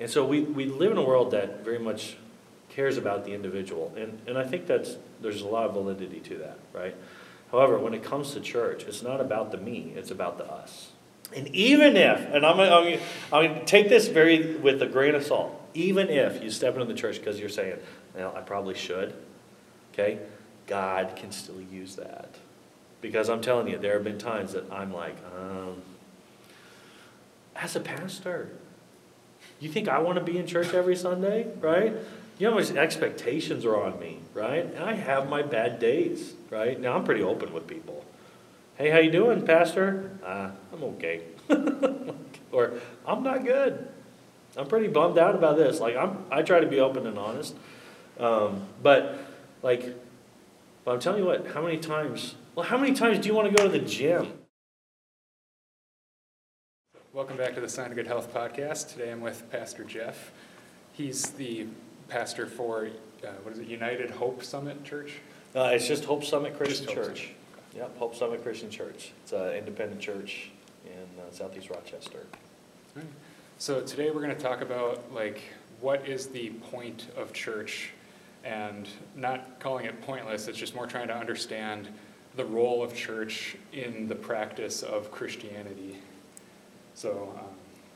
And so we, we live in a world that very much cares about the individual. And, and I think that's, there's a lot of validity to that, right? However, when it comes to church, it's not about the me, it's about the us. And even if, and I'm going I'm I'm to take this very with a grain of salt, even if you step into the church because you're saying, well, I probably should, okay, God can still use that. Because I'm telling you, there have been times that I'm like, um, as a pastor, you think I want to be in church every Sunday, right? You know how much expectations are on me, right? And I have my bad days, right? Now I'm pretty open with people. Hey, how you doing, Pastor? Uh, I'm okay. or I'm not good. I'm pretty bummed out about this. Like I'm, I try to be open and honest. Um, but like, but I'm telling you what. How many times? Well, how many times do you want to go to the gym? Welcome back to the Sign of Good Health podcast. Today I'm with Pastor Jeff. He's the pastor for, uh, what is it, United Hope Summit Church? Uh, it's just Hope Summit Christian Hope Church. Yep, Hope Summit Christian Church. It's an independent church in uh, southeast Rochester. So today we're going to talk about like what is the point of church and not calling it pointless, it's just more trying to understand the role of church in the practice of Christianity. So, um,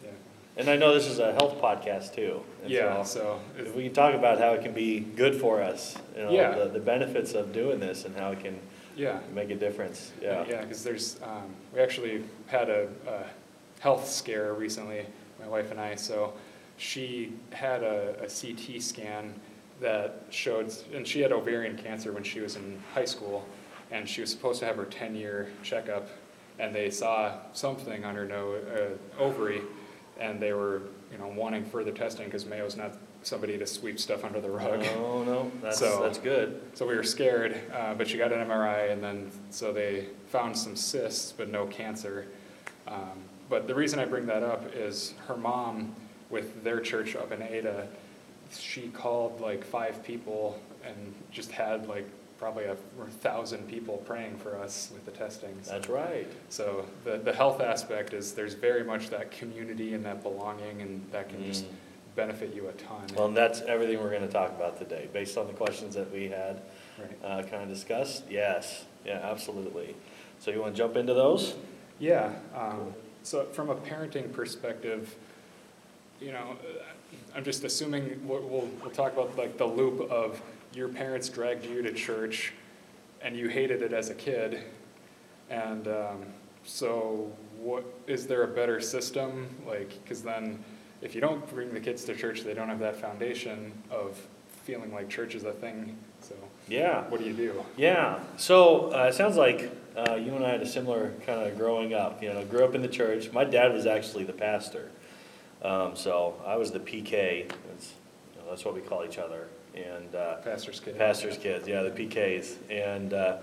yeah. And I know this is a health podcast too. and Yeah, so so If we can talk about how it can be good for us, you know, Yeah. the, the benefits of doing this and how it can yeah. make a difference. Yeah. Yeah, because there's, um, we actually had a, a health scare recently, my wife and I. So she had a, a CT scan that showed, and she had ovarian cancer when she was in high school, and she was supposed to have her 10 year checkup, and they saw something on her no, uh, ovary, and they were, you know, wanting further testing because Mayo's not somebody to sweep stuff under the rug. Oh, no, that's, So- that's good. So we were scared, uh, but she got an MRI, and then so they found some cysts, but no cancer. Um, but the reason I bring that up is her mom, with their church up in Ada, she called like five people and just had like probably a thousand people praying for us with the testing. So- That's right. So the, the health aspect is there's very much that community and that belonging, and that can just Mm. benefit you a ton. Well, and that's everything we're going to talk about today, based on the questions that we had Right. uh, kind of discussed. Yes, yeah, absolutely. So you want to jump into those? Yeah, um, so from a parenting perspective, you know, I'm just assuming, we'll, we'll, we'll talk about like the loop of your parents dragged you to church and you hated it as a kid. And, um, so what, is there a better system? Like, cause then if you don't bring the kids to church, they don't have that foundation of feeling like church is a thing. So Yeah. what do you do? Yeah. So uh, it sounds like uh, you and I had a similar kind of growing up. You know, grew up in the church. My dad was actually the pastor, um, so I was the PK. That's, you know, that's what we call each other. And uh, Pastor's kid. pastors' kids, yeah, the PKs. And uh,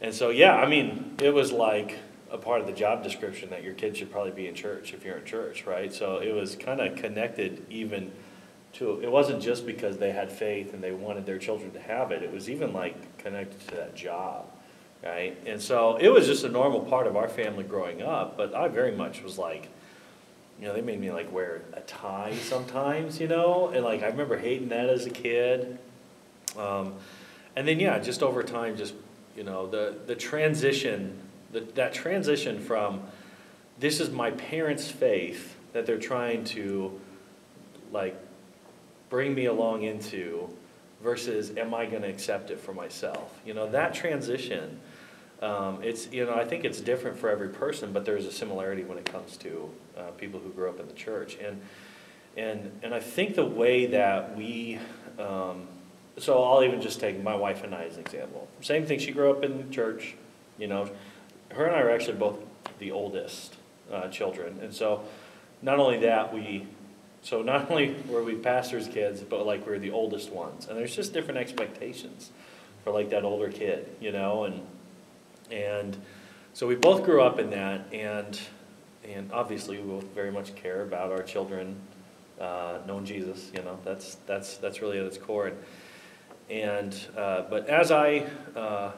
and so yeah, I mean, it was like a part of the job description that your kid should probably be in church if you're in church, right? So it was kind of connected even to it wasn't just because they had faith and they wanted their children to have it. It was even like connected to that job, right? And so it was just a normal part of our family growing up. But I very much was like, you know, they made me like wear a tie sometimes, you know, and like I remember hating that as a kid. Um, and then yeah, just over time, just you know, the the transition, the, that transition from this is my parents' faith that they're trying to like bring me along into versus am I going to accept it for myself? You know, that transition, um, it's, you know, I think it's different for every person, but there's a similarity when it comes to uh, people who grew up in the church. And, and, and I think the way that we, um, so I'll even just take my wife and I as an example. Same thing, she grew up in church, you know, her and I are actually both the oldest uh, children. And so not only that, we, so not only were we pastors' kids, but like we were the oldest ones. And there's just different expectations for like that older kid, you know, and, and so we both grew up in that and, and obviously we both very much care about our children uh, knowing Jesus, you know, that's, that's, that's really at its core. And, uh, but as I, uh,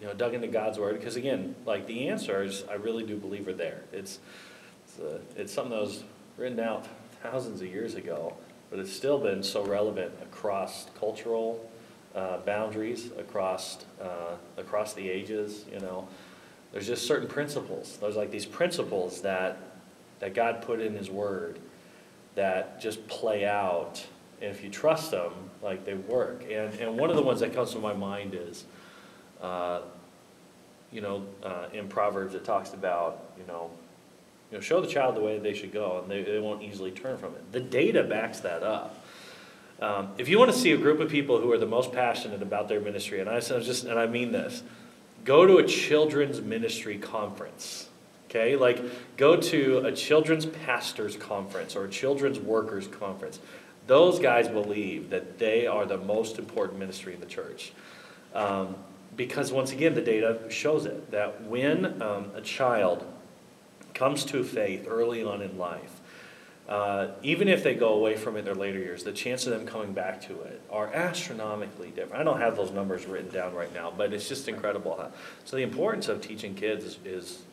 you know, dug into God's word, because again, like the answers, I really do believe are there. It's, it's, uh, it's something that was written out thousands of years ago, but it's still been so relevant across cultural uh, boundaries, across, uh, across the ages, you know. There's just certain principles. There's like these principles that, that God put in His Word that just play out. And if you trust them, like they work. And, and one of the ones that comes to my mind is, uh, you know, uh, in Proverbs, it talks about, you know, you know, show the child the way they should go, and they, they won't easily turn from it. The data backs that up. Um, if you want to see a group of people who are the most passionate about their ministry, and I just, and I mean this, go to a children's ministry conference. Okay, like go to a children's pastors conference or a children's workers conference. Those guys believe that they are the most important ministry in the church. Um, because once again, the data shows it that when um, a child comes to faith early on in life, uh, even if they go away from it in their later years, the chance of them coming back to it are astronomically different. I don't have those numbers written down right now, but it's just incredible. Huh? So the importance of teaching kids is,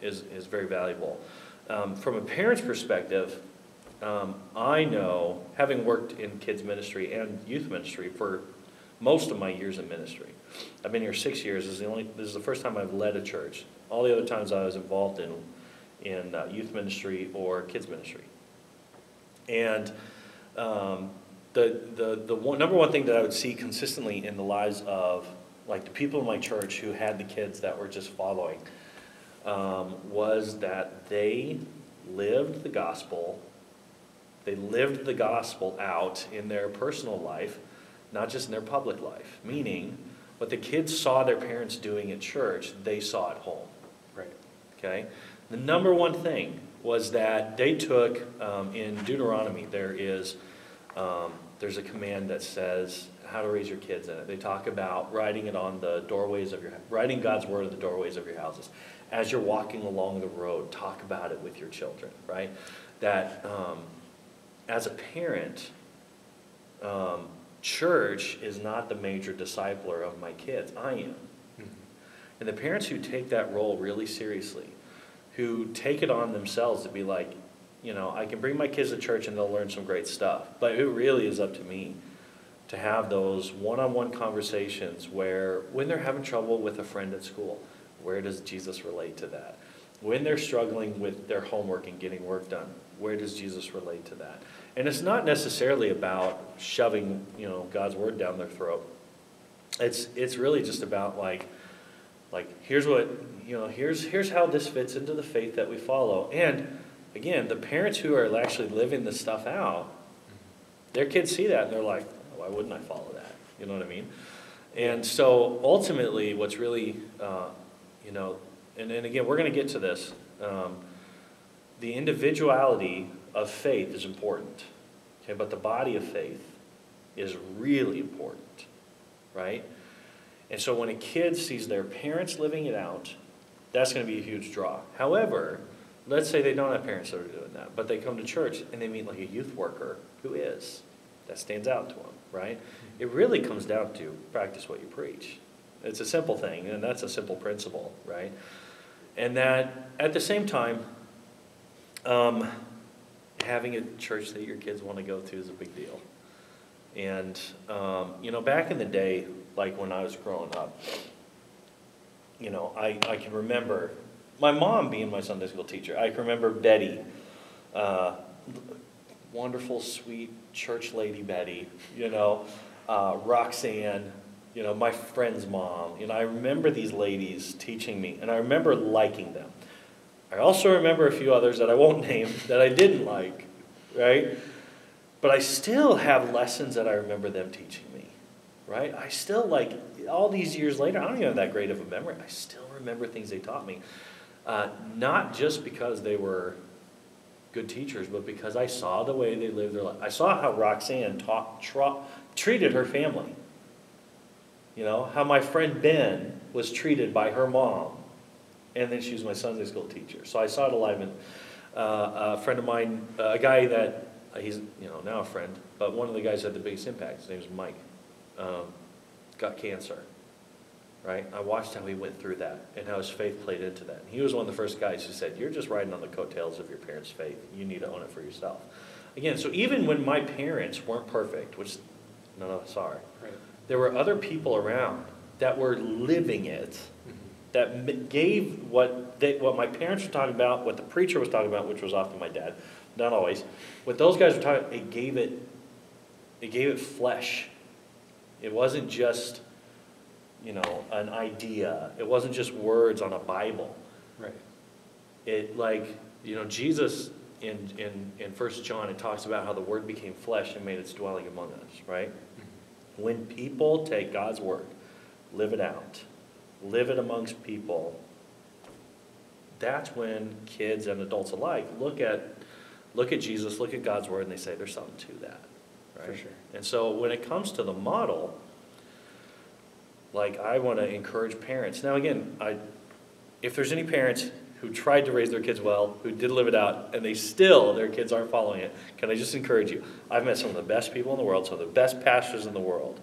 is, is, very valuable. Um, from a parent's perspective, um, I know, having worked in kids ministry and youth ministry for most of my years in ministry, I've been here six years. This is the only. This is the first time I've led a church. All the other times I was involved in in uh, youth ministry or kids ministry. And um, the, the, the one, number one thing that I would see consistently in the lives of like the people in my church who had the kids that were just following um, was that they lived the gospel. They lived the gospel out in their personal life, not just in their public life. Meaning, what the kids saw their parents doing at church, they saw at home. Right. Okay? The number one thing was that they took, um, in Deuteronomy, there is, um, there's a command that says how to raise your kids in it. They talk about writing it on the doorways of your, writing God's word on the doorways of your houses. As you're walking along the road, talk about it with your children, right? That um, as a parent, um, church is not the major discipler of my kids. I am. Mm-hmm. And the parents who take that role really seriously, who take it on themselves to be like, you know, I can bring my kids to church and they'll learn some great stuff, but it really is up to me to have those one on one conversations where, when they're having trouble with a friend at school, where does Jesus relate to that? When they're struggling with their homework and getting work done, where does Jesus relate to that? And it's not necessarily about shoving, you know, God's word down their throat. It's it's really just about like like here's what you know here's here's how this fits into the faith that we follow. And again the parents who are actually living this stuff out their kids see that and they're like why wouldn't i follow that? You know what i mean? And so ultimately what's really uh, you know and, and again we're going to get to this um, the individuality of faith is important okay but the body of faith is really important right? And so when a kid sees their parents living it out, that's going to be a huge draw. However, let's say they don't have parents that are doing that, but they come to church and they meet like a youth worker who is. That stands out to them, right? It really comes down to practice what you preach. It's a simple thing, and that's a simple principle, right? And that at the same time, um, having a church that your kids want to go to is a big deal. And, um, you know, back in the day, like when I was growing up. You know, I, I can remember my mom being my Sunday school teacher. I can remember Betty, uh, wonderful, sweet church lady Betty, you know, uh, Roxanne, you know, my friend's mom. You know, I remember these ladies teaching me, and I remember liking them. I also remember a few others that I won't name that I didn't like, right? But I still have lessons that I remember them teaching me right? I still like all these years later. I don't even have that great of a memory. I still remember things they taught me, uh, not just because they were good teachers, but because I saw the way they lived their life. I saw how Roxanne taught, tra- treated her family. You know how my friend Ben was treated by her mom, and then she was my Sunday school teacher. So I saw it alive. And uh, a friend of mine, uh, a guy that uh, he's you know now a friend, but one of the guys that had the biggest impact. His name was Mike um, got cancer, right? I watched how he went through that and how his faith played into that. And he was one of the first guys who said, You're just riding on the coattails of your parents' faith. You need to own it for yourself. again, so even when my parents weren't perfect, which none of us are, Right. there were other people around that were living it, Mhm. that gave what they, what my parents were talking about, what the preacher was talking about, which was often my dad, not always. What those guys were talking, it gave it, it gave it flesh. It wasn't just, you know, an idea. It wasn't just words on a Bible. Right. It like, you know, Jesus in, in, in First John, it talks about how the Word became flesh and made its dwelling among us, right? Mhm. When people take God's Word, live it out, live it amongst people, that's when kids and adults alike look at, look at Jesus, look at God's Word, and they say, there's something to that, right? For sure. And so when it comes to the model, like I want to encourage parents. Now again, I, if there's any parents who tried to raise their kids well, who did live it out, and they still, their kids aren't following it, can I just encourage you? I've met some of the best people in the world, some of the best pastors in the world,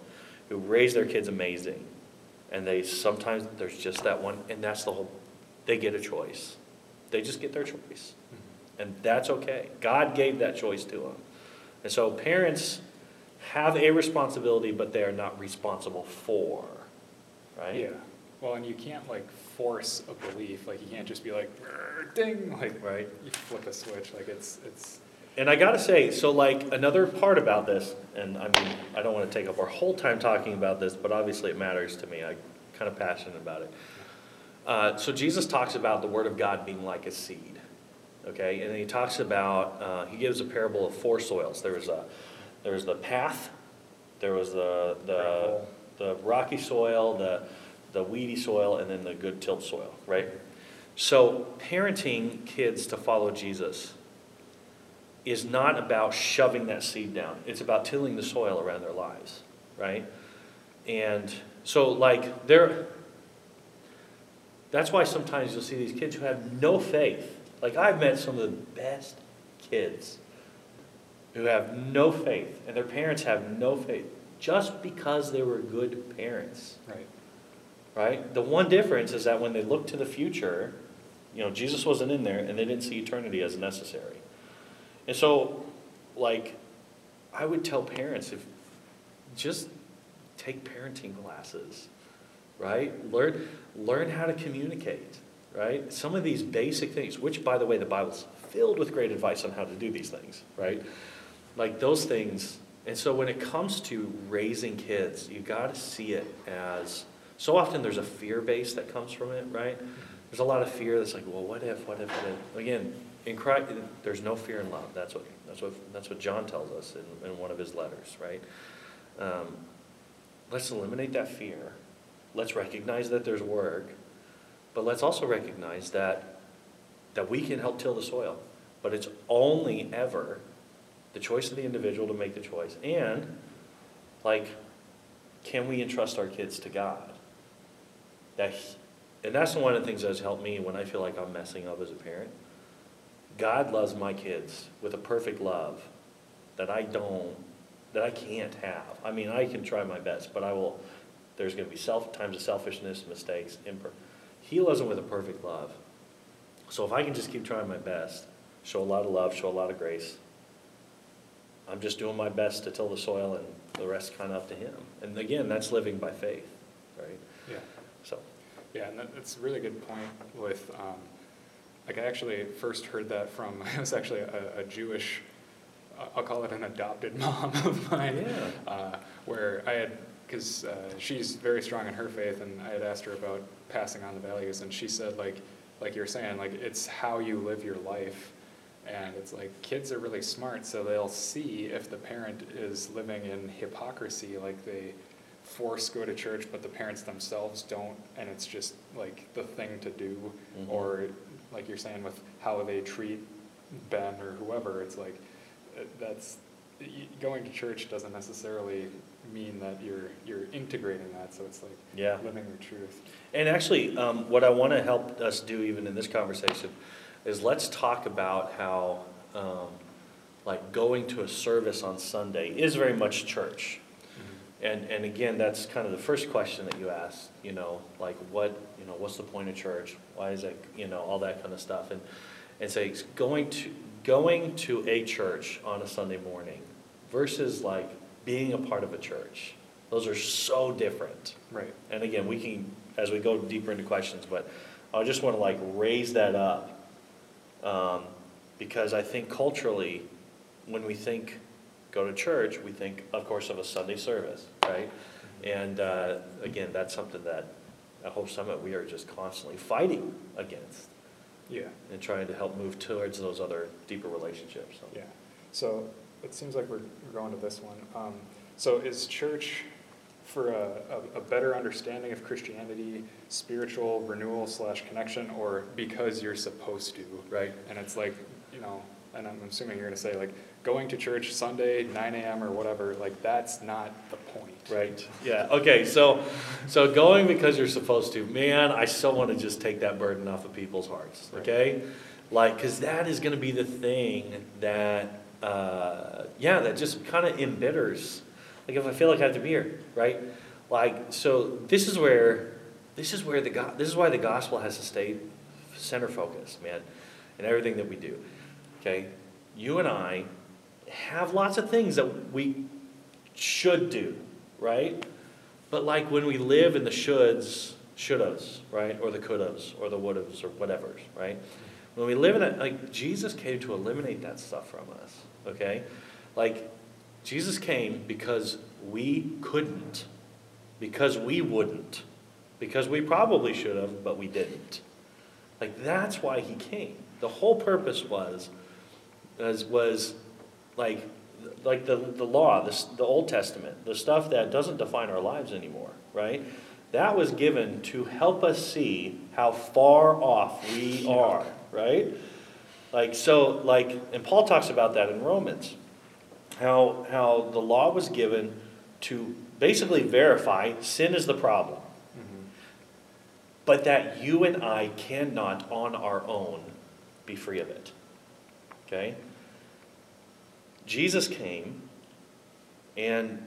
who raise their kids amazing. And they, sometimes, there's just that one, and that's the whole, they get a choice. They just get their choice. Mhm. And that's okay. God gave that choice to them. And so parents have a responsibility, but they are not responsible for, right? Yeah. Well, and you can't like force a belief. Like you can't just be like, "Grr, ding, like Right. you flip a switch. Like it's it's. And I gotta say, so like another part about this, and I mean, I don't wanna take up our whole time talking about this, but obviously it matters to me. I'm kind of passionate about it. Uh, so Jesus talks about the word of God being like a seed, okay? And then he talks about, uh, he gives a parable of four soils. There was a, there was the path, there was the, the, the rocky soil, the, the weedy soil, and then the good tilled soil, right? So parenting kids to follow Jesus is not about shoving that seed down. It's about tilling the soil around their lives, right? And so, like, there, that's why sometimes you'll see these kids who have no faith. Like, I've met some of the best kids who have no faith, and their parents have no faith, just because they were good parents Right. right? The one difference is that when they look to the future, you know, Jesus wasn't in there and they didn't see eternity as necessary. And so, like, I would tell parents if just take parenting classes, right? Learn learn how to communicate, right? Some of these basic things, which by the way, the Bible's filled with great advice on how to do these things, right? Like those things. And so when it comes to raising kids, you got to see it as so often there's a fear base that comes from it, right? There's a lot of fear that's like, well, what if, what if, what if? Again, in Christ, there's no fear in love. That's what, that's what, that's what John tells us in, in one of his letters, right? Um, let's eliminate that fear. Let's recognize that there's work, but let's also recognize that, that we can help till the soil. But it's only ever the choice of the individual to make the choice. And, like, can we entrust our kids to God? That, he- and that's one of the things that's helped me when I feel like I'm messing up as a parent. God loves my kids with a perfect love that I don't, that I can't have. I mean, I can try my best, but I will, there's gonna be self, times of selfishness, mistakes, imper. He loves them with a perfect love. So if I can just keep trying my best, show a lot of love, show a lot of grace, I'm just doing my best to till the soil and the rest kind of up to him. And again, that's living by faith, right? Yeah. So, Yeah, and that, that's a really good point with, um, like I actually first heard that from, it was actually a, a Jewish, I'll call it an adopted mom of mine. Yeah. Uh, where I had, because uh, she's very strong in her faith, and I had asked her about passing on the values, and she said, like, like you're saying, like it's how you live your life. And it's like kids are really smart, so they'll see if the parent is living in hypocrisy, like they force go to church, but the parents themselves don't, and it's just like the thing to do. Mhm. Or like you're saying with how they treat Ben or whoever, it's like uh, that's going to church doesn't necessarily mean that you're you're integrating that. So it's like Yeah. living your truth. and actually, um, what I want to help us do even in this conversation is let's talk about how, um, like going to a service on Sunday is very much church. And, and again, that's kind of the first question that you ask, you know, like what, you know, what's the point of church? Why is it, you know, all that kind of stuff. And, and say, going to, going to a church on a Sunday morning versus like being a part of a church. Those are so different. Right. And again, we can, as we go deeper into questions, but I just want to like raise that up. Um, because I think culturally, when we think go to church, we think, of course, of a Sunday service, right? And uh, again, that's something that at Hope Summit we are just constantly fighting against Yeah. and trying to help move towards those other deeper relationships. So. Yeah, so it seems like we're we're going to this one. Um, So is church for a, a, a better understanding of Christianity, spiritual renewal slash connection, or because you're supposed to? Right. And it's like, you know, and I'm assuming you're gonna say like, going to church Sunday, nine AM or whatever, like, that's not the point. Right. Yeah. Okay. So, so going because you're supposed to, man. I still want to just take that burden off of people's hearts. Right. Okay. Like, because that is going to be the thing that, uh, yeah, that just kind of embitters. Like, if I feel like I have to be here, right? Like, so this is where, this is where the go- this is why the gospel has to stay center focused, man, in everything that we do. Okay. You and I have lots of things that we should do, right? But like when we live in the shoulds, shouldas, right? Or the couldas, or the would'ves, or whatever's, right? When we live in that, like Jesus came to eliminate that stuff from us, okay? Like Jesus came because we couldn't, because we wouldn't, because we probably should have, but we didn't. Like that's why he came. The whole purpose was, was, was like, like the, the law, the, the Old Testament, the stuff that doesn't define our lives anymore, right? That was given to help us see how far off we are, right? Like, so, like, and Paul talks about that in Romans. How, how the law was given to basically verify sin is the problem, Mhm. but that you and I cannot on our own be free of it. Okay? Jesus came and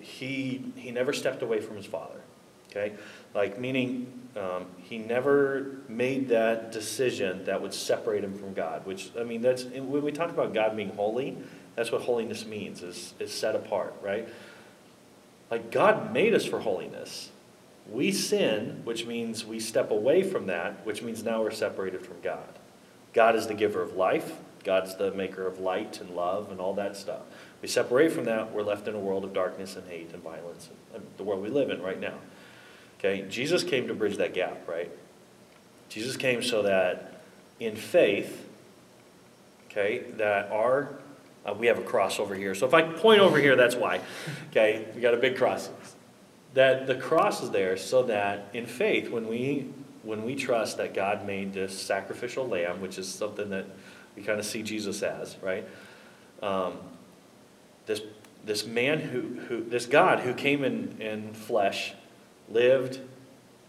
he he never stepped away from his father. Okay? Like meaning um, he never made that decision that would separate him from God, which I mean that's when we talk about God being holy, that's what holiness means, is is set apart, right? Like God made us for holiness. We sin, which means we step away from that, which means now we're separated from God. God is the giver of life. God's the maker of light and love and all that stuff. We separate from that, we're left in a world of darkness and hate and violence, and the world we live in right now. Okay, Jesus came to bridge that gap, right? Jesus came so that in faith, okay, that our, uh, we have a cross over here. So if I point over here, that's why. Okay, we got a big cross. That the cross is there so that in faith, when we when we trust that God made this sacrificial lamb, which is something that we kind of see Jesus as, right? Um, this this man who who this God who came in in flesh, lived,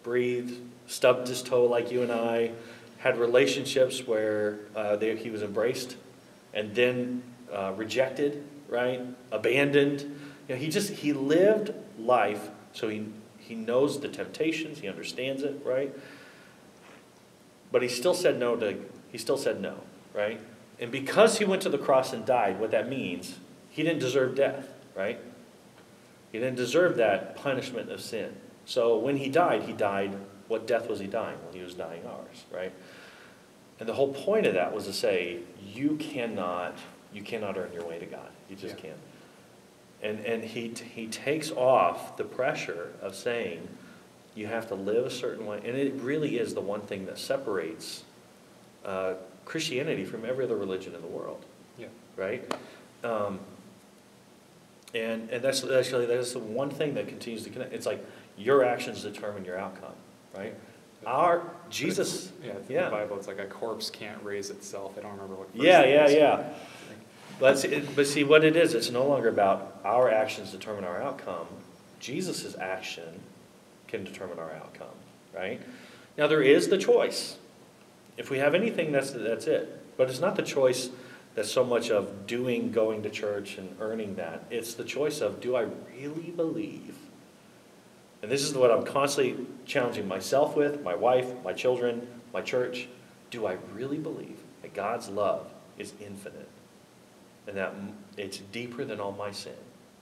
breathed, stubbed his toe like you and I, had relationships where uh, they, he was embraced, and then uh, rejected, right? Abandoned. You know, he just he lived life so he he knows the temptations, he understands it, right? But he still said no to he still said no, right? And because he went to the cross and died, what that means, he didn't deserve death, right? He didn't deserve that punishment of sin. So when he died, he died what death was he dying? Well, he was dying ours, right? And the whole point of that was to say, you cannot, you cannot earn your way to God. You just Yeah. can't. And, and he, he takes off the pressure of saying, you have to live a certain way. And it really is the one thing that separates uh, Christianity from every other religion in the world, Yeah. right? Um, and, and that's actually, that's the one thing that continues to connect. It's like your actions determine your outcome, right? Our, Jesus, Yeah, in yeah. the Bible, it's like a corpse can't raise itself. I don't remember what. Yeah, yeah, yeah. But but see, what it is, it's no longer about our actions determine our outcome. Jesus' action can determine our outcome, right? Now, there is the choice. If we have anything, that's, that's it. But it's not the choice that's so much of doing, going to church and earning that. It's the choice of, do I really believe? And this is what I'm constantly challenging myself with, my wife, my children, my church. Do I really believe that God's love is infinite, and that it's deeper than all my sin,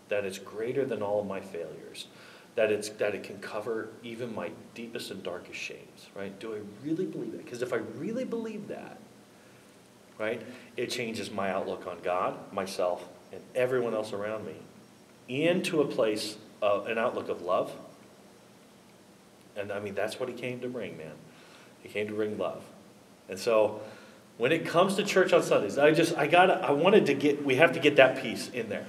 that it's greater than all of my failures, that it's that it can cover even my deepest and darkest shames, right? Do I really believe that? Because if I really believe that, right, it changes my outlook on God, myself, and everyone else around me into a place of an outlook of love. And I mean, that's what he came to bring, man. He came to bring love. And so when it comes to church on Sundays, I just, I got I wanted to get, we have to get that piece in there.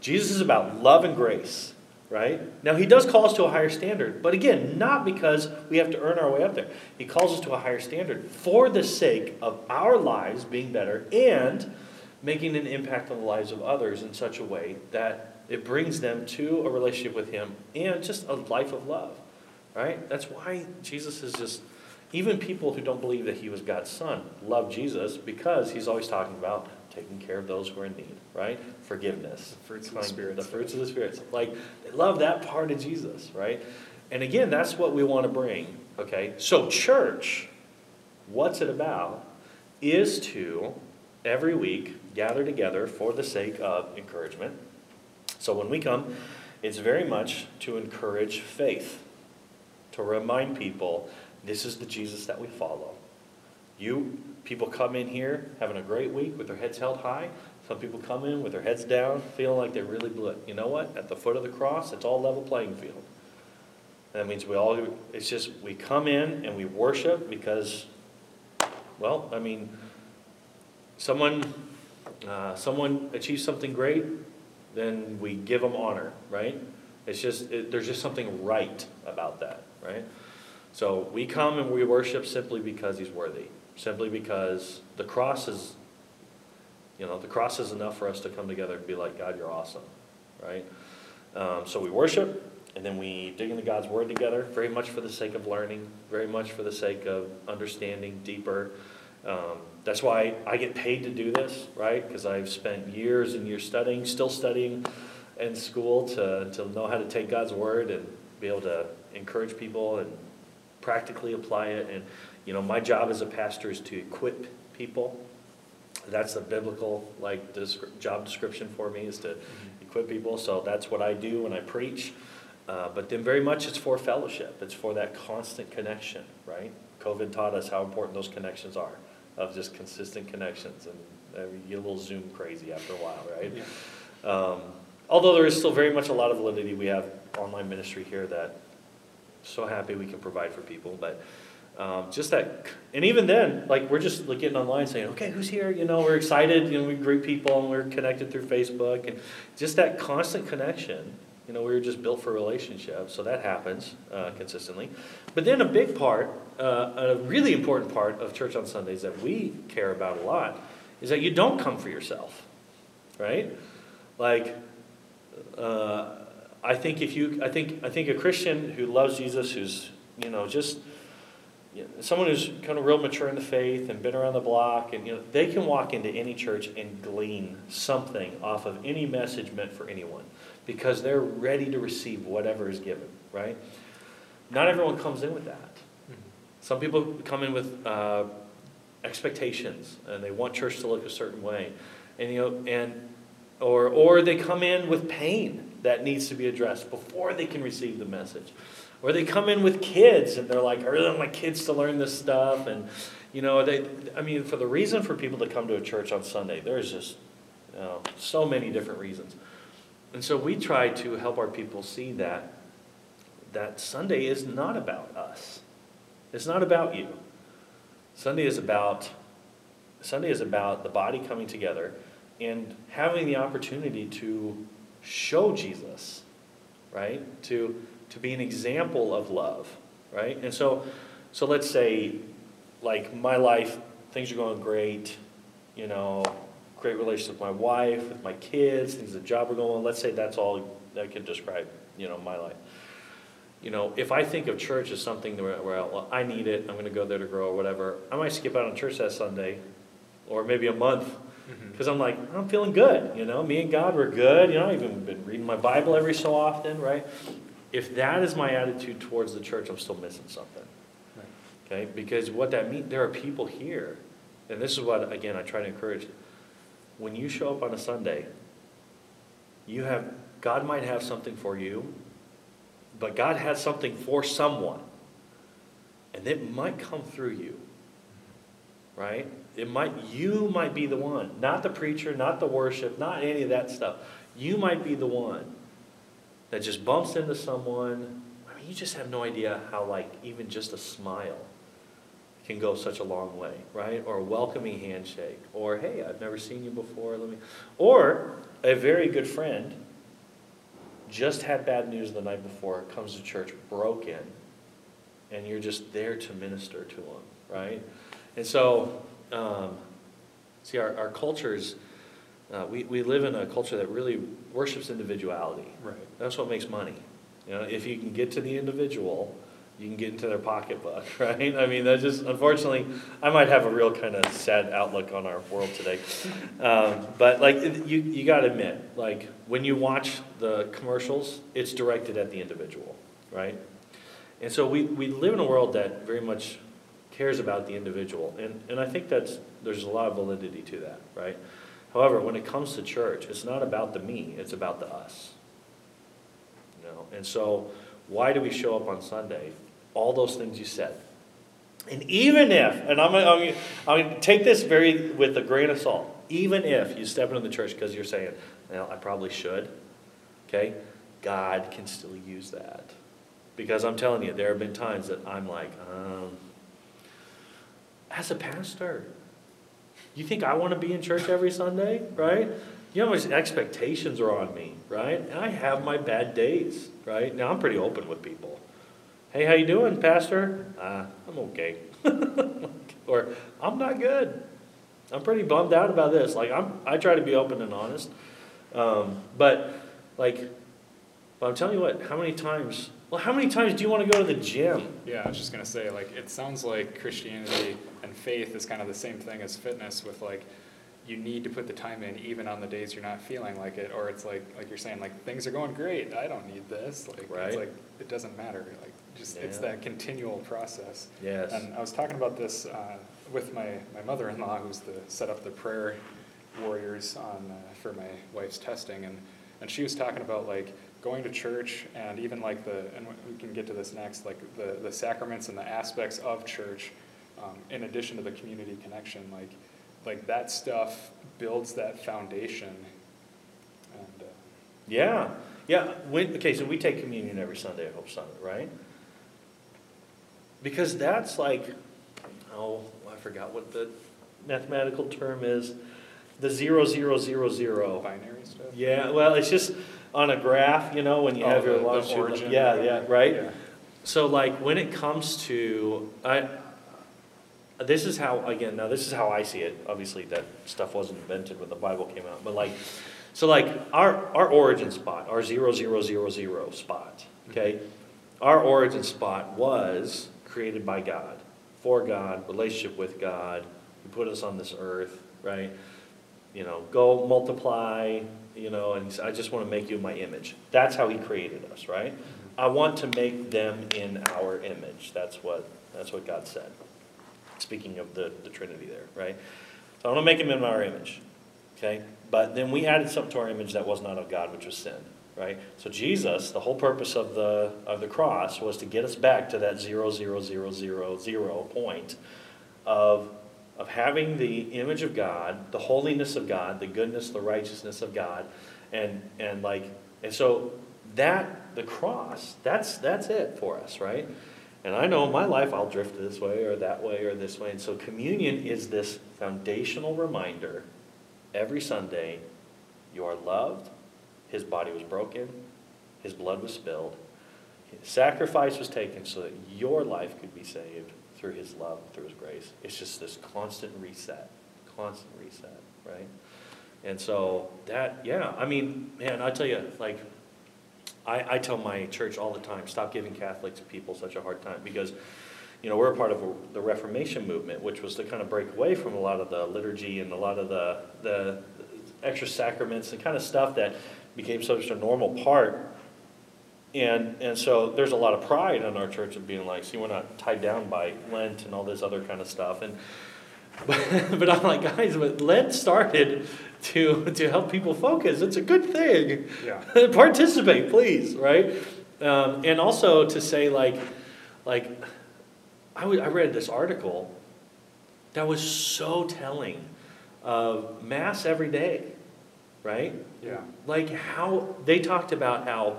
Jesus is about love and grace, right? Now, he does call us to a higher standard, but again, not because we have to earn our way up there. He calls us to a higher standard for the sake of our lives being better and making an impact on the lives of others in such a way that it brings them to a relationship with him and just a life of love, right? That's why Jesus is just, even people who don't believe that he was God's son love Jesus because he's always talking about taking care of those who are in need, right? Forgiveness. The fruits of the Spirit. The fruits of the Spirit. Like, they love that part of Jesus, right? And again, that's what we want to bring, okay? So, church, what's it about? Is to, every week, gather together for the sake of encouragement. So, when we come, it's very much to encourage faith, to remind people this is the Jesus that we follow. You people come in here having a great week with their heads held high. Some people come in with their heads down, feeling like they really blew it. You know what? At the foot of the cross, it's all level playing field. That means we all, it's just, we come in and we worship because, well, I mean, someone, uh, someone achieves something great, then we give them honor, right? It's just, it, there's just something right about that, right? So we come and we worship simply because he's worthy, simply because the cross is, you know, the cross is enough for us to come together and be like, God, you're awesome, right? Um, so we worship, and then we dig into God's word together, very much for the sake of learning, very much for the sake of understanding deeper. Um, that's why I get paid to do this, right? Because I've spent years and years studying, still studying in school to, to know how to take God's word and be able to encourage people and practically apply it. And, you know, my job as a pastor is to equip people. That's a biblical, like, job description for me is to equip people. So that's what I do when I preach. Uh, but then very much it's for fellowship. It's for that constant connection, right? COVID taught us how important those connections are, of just consistent connections. And uh, you get a little Zoom crazy after a while, right? Yeah. Um, although there is still very much a lot of validity, we have online ministry here that so happy we can provide for people. But um, just that, and even then, like we're just like, getting online saying, okay, who's here? You know, we're excited. You know, we greet people and we're connected through Facebook, and just that constant connection. You know, we were just built for relationships, so that happens uh, consistently. But then a big part, uh, a really important part of church on Sundays that we care about a lot, is that you don't come for yourself, right? Like, uh, I think if you, I think, I think a Christian who loves Jesus, who's, you know, just you know, someone who's kind of real mature in the faith and been around the block, and you know, they can walk into any church and glean something off of any message meant for anyone, because they're ready to receive whatever is given. Right? Not everyone comes in with that. Mm-hmm. Some people come in with uh, expectations, and they want church to look a certain way, and you know, and or or they come in with pain that needs to be addressed before they can receive the message, or they come in with kids and they're like, I really want my kids to learn this stuff, and you know, they, I mean, for the reason for people to come to a church on Sunday, there's just you know, so many different reasons, and so we try to help our people see that that Sunday is not about us. It's not about you. Sunday is about Sunday is about the body coming together and having the opportunity to show Jesus, right? To to be an example of love, right? And so so let's say like my life, things are going great, you know, great relationship with my wife, with my kids, things the job are going. Let's say that's all I could describe, you know, my life you know, if I think of church as something where, where well, I need it, I'm going to go there to grow or whatever, I might skip out on church that Sunday or maybe a month. Mm-hmm. because I'm like, I'm feeling good. You know, me and God were good. You know, I've even been reading my Bible every so often, right? If that is my attitude towards the church, I'm still missing something. Okay? Because what that means, there are people here and this is what, again, I try to encourage, when you show up on a Sunday, you have, God might have something for you, but God has something for someone. And it might come through you. Mm-hmm. Right? It might you might be the one, not the preacher, not the worship, not any of that stuff. You might be the one that just bumps into someone. I mean, you just have no idea how like even just a smile can go such a long way, right? Or a welcoming handshake, or hey, I've never seen you before, let me or a very good friend just had bad news the night before, comes to church broken, and you're just there to minister to them, right? And so, um, see, our, our cultures, uh, we, we live in a culture that really worships individuality. Right. That's what makes money. You know, if you can get to the individual, you can get into their pocketbook, right? I mean, that just, unfortunately, I might have a real kind of sad outlook on our world today. Um, but like, you, you gotta admit, like, when you watch the commercials, it's directed at the individual, right? And so we, we live in a world that very much cares about the individual. And, and I think that's, there's a lot of validity to that, right? However, when it comes to church, it's not about the me, it's about the us. You know? And so, why do we show up on Sunday? All those things you said. And even if, and I'm going I'm, I'm to take this very with a grain of salt, even if you step into the church because you're saying, well, I probably should, okay, God can still use that. Because I'm telling you, there have been times that I'm like, um, as a pastor, you think I want to be in church every Sunday, right? You know how much expectations are on me, right? And I have my bad days, right? Now I'm pretty open with people. Hey, how you doing, pastor? Uh, I'm okay. or I'm not good. I'm pretty bummed out about this. Like I'm, I try to be open and honest. Um, but like, but I'm telling you what, how many times? Well, how many times do you want to go to the gym? Yeah, I was just gonna say, like, it sounds like Christianity and faith is kind of the same thing as fitness with like, you need to put the time in even on the days you're not feeling like it, or it's like, like you're saying, like, things are going great, I don't need this, like, Right. it's like, it doesn't matter, like, just, it's that continual process. Yes. And I was talking about this uh, with my, my mother-in-law, who's the, set up the prayer warriors on, uh, for my wife's testing, and, and she was talking about like going to church and even like the, and we can get to this next, like the, the sacraments and the aspects of church, um, in addition to the community connection, like, like that stuff builds that foundation. And, uh, Yeah, yeah. When, okay, so we take communion every Sunday at Hope Summit, right? Because that's like, oh, I forgot what the mathematical term is. The zero, zero, zero, zero. binary stuff. Yeah, well, it's just on a graph, you know, when you Oh, have your the- the longitude. origin. Yeah, yeah, right? Yeah. So like when it comes to I this is how again now this is how I see it. Obviously that stuff wasn't invented when the Bible came out. But like so like our our origin spot, our zero zero zero zero spot, okay? Our origin spot was created by God, for God, relationship with God. He put us on this earth, right? You know, go multiply, you know, and I just want to make you my image. That's how he created us, right? I want to make them in our image. That's what, that's what God said. Speaking of the, the Trinity there, right? So I want to make them in our image, okay? But then we added something to our image that was not of God, which was sin, right? So Jesus, the whole purpose of the, of the cross was to get us back to that zero, zero, zero, zero, zero point of, of having the image of God, the holiness of God, the goodness, the righteousness of God, and, and like, and so that, the cross, that's, that's it for us, right? And I know in my life I'll drift this way or that way or this way. And so communion is this foundational reminder every Sunday you are loved, his body was broken, his blood was spilled, his sacrifice was taken so that your life could be saved through his love, through his grace. It's just this constant reset, constant reset, right? And so that, yeah, I mean, man, I tell you, like, I, I tell my church all the time, stop giving Catholics people such a hard time because, you know, we're a part of a, the Reformation movement, which was to kind of break away from a lot of the liturgy and a lot of the, the extra sacraments and kind of stuff that became such a normal part. And, and so there's a lot of pride in our church of being like, see, we're not tied down by Lent and all this other kind of stuff. And, But, but I'm like, guys, but Lent started to, to help people focus. It's a good thing. Yeah. Participate, please, right? Um, and also to say, like, like I, w- I read this article that was so telling of Mass every day, right? Yeah. Like how they talked about how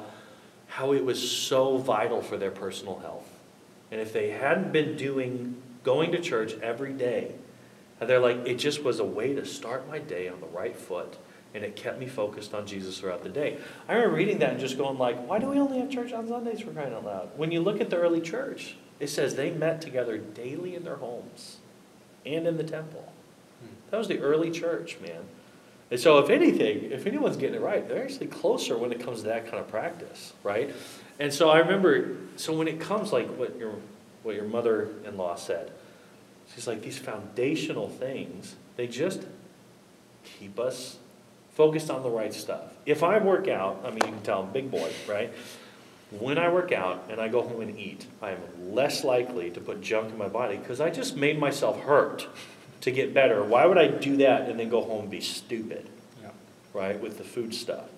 how it was so vital for their personal health. And if they hadn't been doing going to church every day, and they're like, it just was a way to start my day on the right foot, and it kept me focused on Jesus throughout the day. I remember reading that and just going like, why do we only have church on Sundays for crying out loud? When you look at the early church, it says they met together daily in their homes and in the temple. Hmm. That was the early church, man. And so, if anything, if anyone's getting it right, they're actually closer when it comes to that kind of practice, right? And so I remember, so when it comes like what your what your mother-in-law said, she's like these foundational things. They just keep us focused on the right stuff. If I work out, I mean, you can tell I'm big boy, right? When I work out and I go home and eat, I am less likely to put junk in my body because I just made myself hurt to get better. Why would I do that and then go home and be stupid, Yeah. right, with the food stuff?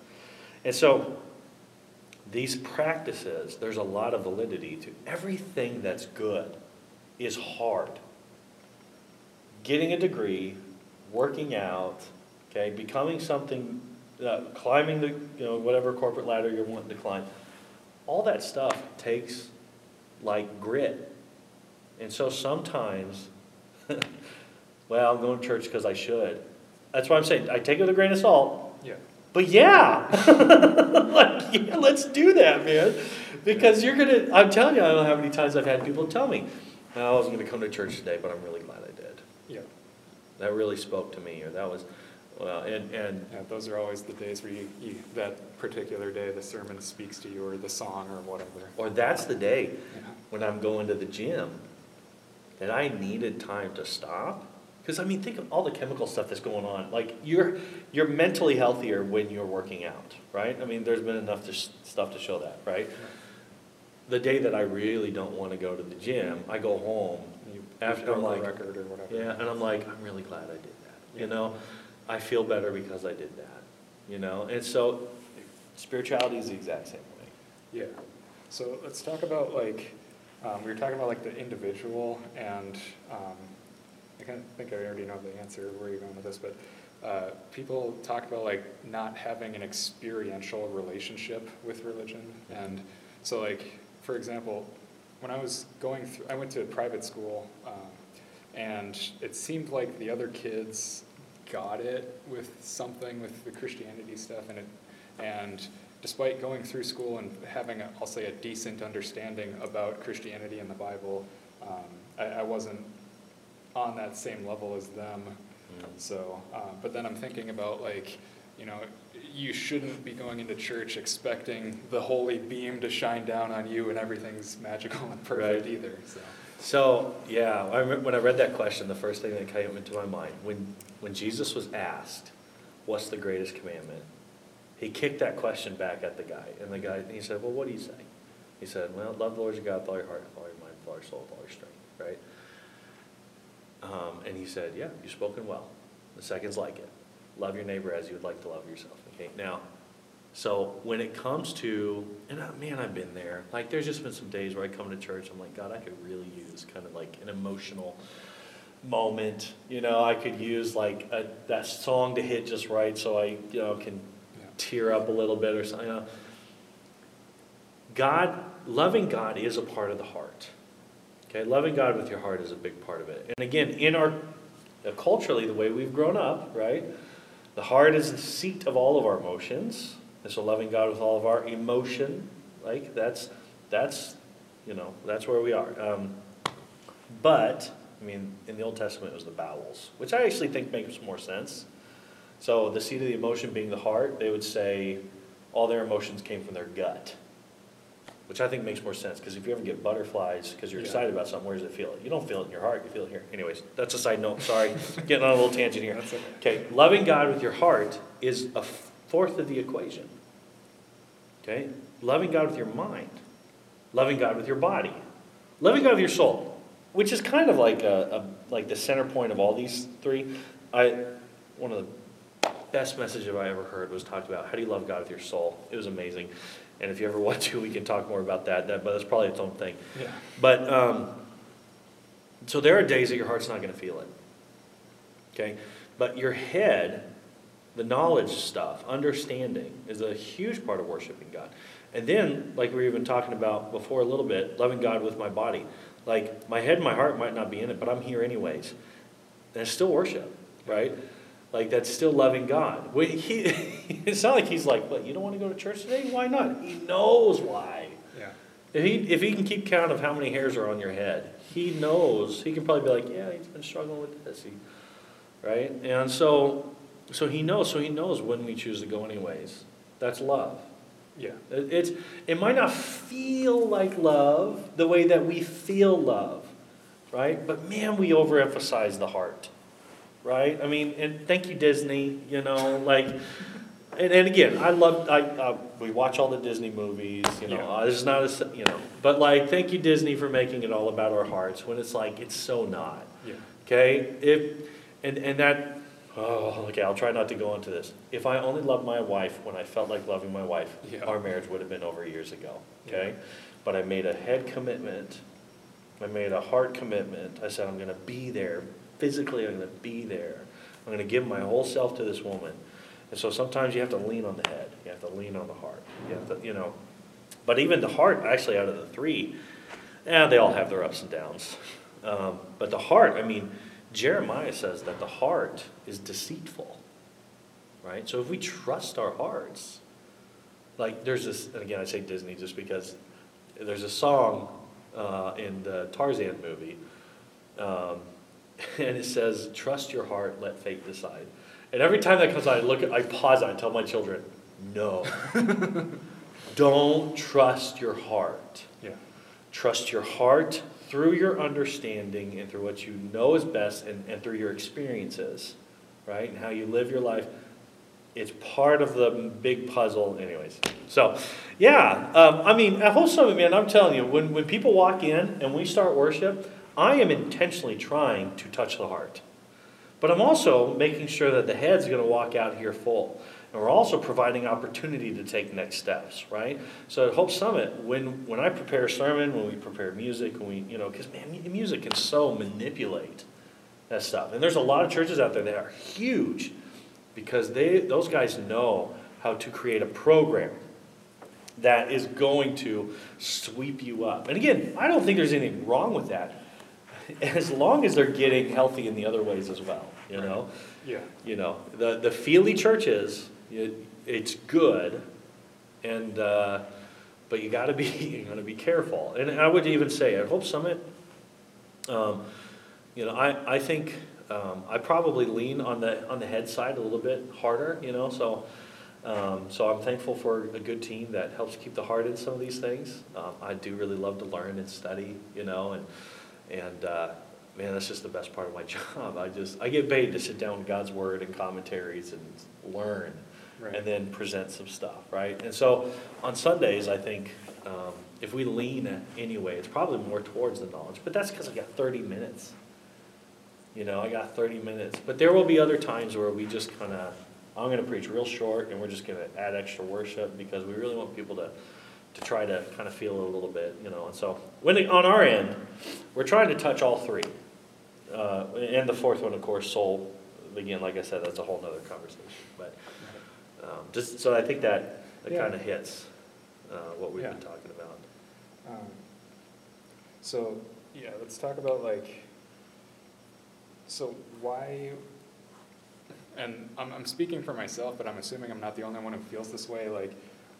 And so these practices, there's a lot of validity to everything that's good is hard. Getting a degree, working out, okay, becoming something, uh, climbing the, you know, whatever corporate ladder you're wanting to climb, all that stuff takes like grit. And so sometimes, well, I'm going to church because I should. That's why I'm saying I take it with a grain of salt. Yeah. But yeah, like yeah, let's do that, man. Because you're gonna. I'm telling you, I don't know how many times I've had people tell me, "Oh, I wasn't gonna come to church today, but I'm really glad I did. Yeah. That really spoke to me, or that was, well, and and Yeah, those are always the days where you, you, that particular day, the sermon speaks to you, or the song, or whatever. or that's the day Yeah. when I'm going to the gym that I needed time to stop. Because I mean, think of all the chemical stuff that's going on. Like you're you're mentally healthier when you're working out, right? I mean, there's been enough to, stuff to show that, right? The day that I really don't want to go to the gym, I go home You, After I'm like- record or whatever. Yeah, and I'm like, I'm really glad I did that. You know, I feel better because I did that. You know, and so spirituality is the exact same way. Yeah. So let's talk about like, um, we were talking about like the individual and, um, kind of think I already know the answer where you're going with this, but, uh, people talk about like not having an experiential relationship with religion. And so like, for example, when I was going through, I went to a private school, um, and it seemed like the other kids got it with something with the Christianity stuff, and it, and despite going through school and having, I'll say, a decent understanding about Christianity and the Bible, um, I, I wasn't on that same level as them. So, uh, but then I'm thinking about like, you know, you shouldn't be going into church expecting the holy beam to shine down on you and everything's magical and perfect Right. either. So, So, yeah, I remember when I read that question, the first thing that came into my mind, when, when Jesus was asked, what's the greatest commandment? He kicked that question back at the guy, and the guy, he said, well, what do you say? He said, well, love the Lord your God with all your heart, with all your mind, with all your soul, with all your strength, right? Um, and he said, yeah, you've spoken well. The second's like it. Love your neighbor as you would like to love yourself, okay? Now, so when it comes to, and I, man, I've been there. Like, there's just been some days where I come to church, I'm like, God, I could really use kind of like an emotional moment. You know, I could use like a, that song to hit just right, so I, you know, can yeah. tear up a little bit or something. You know. God, loving God is a part of the heart. Okay, loving God with your heart is a big part of it. And again, in our uh, culturally, the way we've grown up, right? The heart is the seat of all of our emotions. And so loving God with all of our emotion, like that's that's you know, that's where we are. Um, but I mean, in the Old Testament it was the bowels, which I actually think makes more sense. So the seat of the emotion being the heart, they would say all their emotions came from their gut. Which I think makes more sense, because if you ever get butterflies because you're Yeah. excited about something, where does it feel? You don't feel it in your heart, you feel it here. Anyways, that's a side note, sorry, getting on a little tangent here. Okay. Okay, loving God with your heart is a fourth of the equation. Okay, loving God with your mind, loving God with your body, loving God with your soul. which is kind of like a, a like the center point of all these three. I one of the best messages I ever heard was talked about how do you love God with your soul. It was amazing, and if you ever want to, we can talk more about that. that but that's probably its own thing. Yeah. But um, so there are days that your heart's not going to feel it. Okay, but your head, the knowledge stuff, understanding is a huge part of worshiping God. And then, like we were even talking about before a little bit, loving God with my body. Like my head and my heart might not be in it, but I'm here anyways. And it's still worship, right? Like that's still loving God. We, he, it's not like he's like, "What? You don't want to go to church today? Why not?" He knows why. Yeah. If he if he can keep count of how many hairs are on your head, he knows. He can probably be like, "Yeah, he's been struggling with this." He, right? And so, so he knows. So he knows when we choose to go, anyways. That's love. Yeah. It- It's, it might not feel like love the way that we feel love, right? But man, we overemphasize the heart, right? I mean, and thank you, Disney, you know, like, and, and again, I love, I, uh, we watch all the Disney movies, you know, Yeah. uh, this not a you know, but like, thank you, Disney, for making it all about our hearts when it's like, it's so not. Yeah. Okay, if, and, and that, oh, okay, I'll try not to go into this. If I only loved my wife when I felt like loving my wife, Yeah. our marriage would have been over years ago, Yeah. okay? But I made a head commitment, I made a heart commitment, I said, I'm gonna be there, physically, I'm gonna be there. I'm gonna give my whole self to this woman. And so sometimes you have to lean on the head, you have to lean on the heart, you have to, you know. But even the heart, actually, out of the three, yeah, they all have their ups and downs. Um, but the heart, I mean, Jeremiah says that the heart is deceitful, right? So if we trust our hearts, like there's this, and again, I say Disney just because there's a song uh, in the Tarzan movie, um, and it says, "Trust your heart, let fate decide." And every time that comes on, I look, at, I pause, I tell my children, "No, don't trust your heart." Yeah. Trust your heart through your understanding and through what you know is best and, and through your experiences, right? And how you live your life. It's part of the big puzzle, anyways. So, yeah, um, I mean, at Hope Summit, man, I'm telling you, when, when people walk in and we start worship, I am intentionally trying to touch the heart. But I'm also making sure that the head's going to walk out here full. And we're also providing opportunity to take next steps, right? So at Hope Summit, when, when I prepare a sermon, when we prepare music, when we, you know, because man, mu- music can so manipulate that stuff. And there's a lot of churches out there that are huge because they, those guys know how to create a program that is going to sweep you up. And again, I don't think there's anything wrong with that, as long as they're getting healthy in the other ways as well, you know? Yeah. You know, the, the feely churches, it, it's good, and, uh, but you gotta be, you gotta be careful. And I would even say at Hope Summit, um, you know, I, I think, um, I probably lean on the, on the head side a little bit harder, you know, so, um, so I'm thankful for a good team that helps keep the heart in some of these things. Um, I do really love to learn and study, you know, and, and, uh, man, that's just the best part of my job. I just, I get paid to sit down with God's word and commentaries and learn Right. and then present some stuff, right? And so on Sundays, I think, um, if we lean anyway, it's probably more towards the knowledge, but that's because I got thirty minutes. You know, I got thirty minutes, but there will be other times where we just kind of, I'm gonna preach real short and we're just gonna add extra worship because we really want people to, to try to kind of feel it a little bit, you know, and so, when, on our end, we're trying to touch all three. Uh, and the fourth one, of course, soul, again, like I said, that's a whole nother conversation, but, um, just, so I think that, that Yeah. kind of hits, uh, what we've been talking about. Um, so, yeah, let's talk about like, so why, and I'm, I'm speaking for myself, but I'm assuming I'm not the only one who feels this way, like,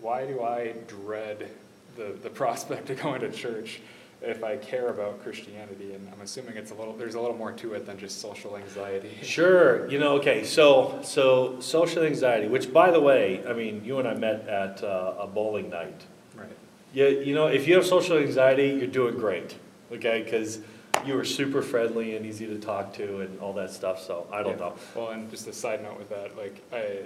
why do I dread the, the prospect of going to church if I care about Christianity? And I'm assuming it's a little, there's a little more to it than just social anxiety. Sure, you know, okay, so, so social anxiety, which by the way, I mean, you and I met at uh, a bowling night. Right. Yeah, you know, if you have social anxiety, you're doing great, okay? Because you were super friendly and easy to talk to and all that stuff, so I don't Yeah. know. Well, and just a side note with that, like, I,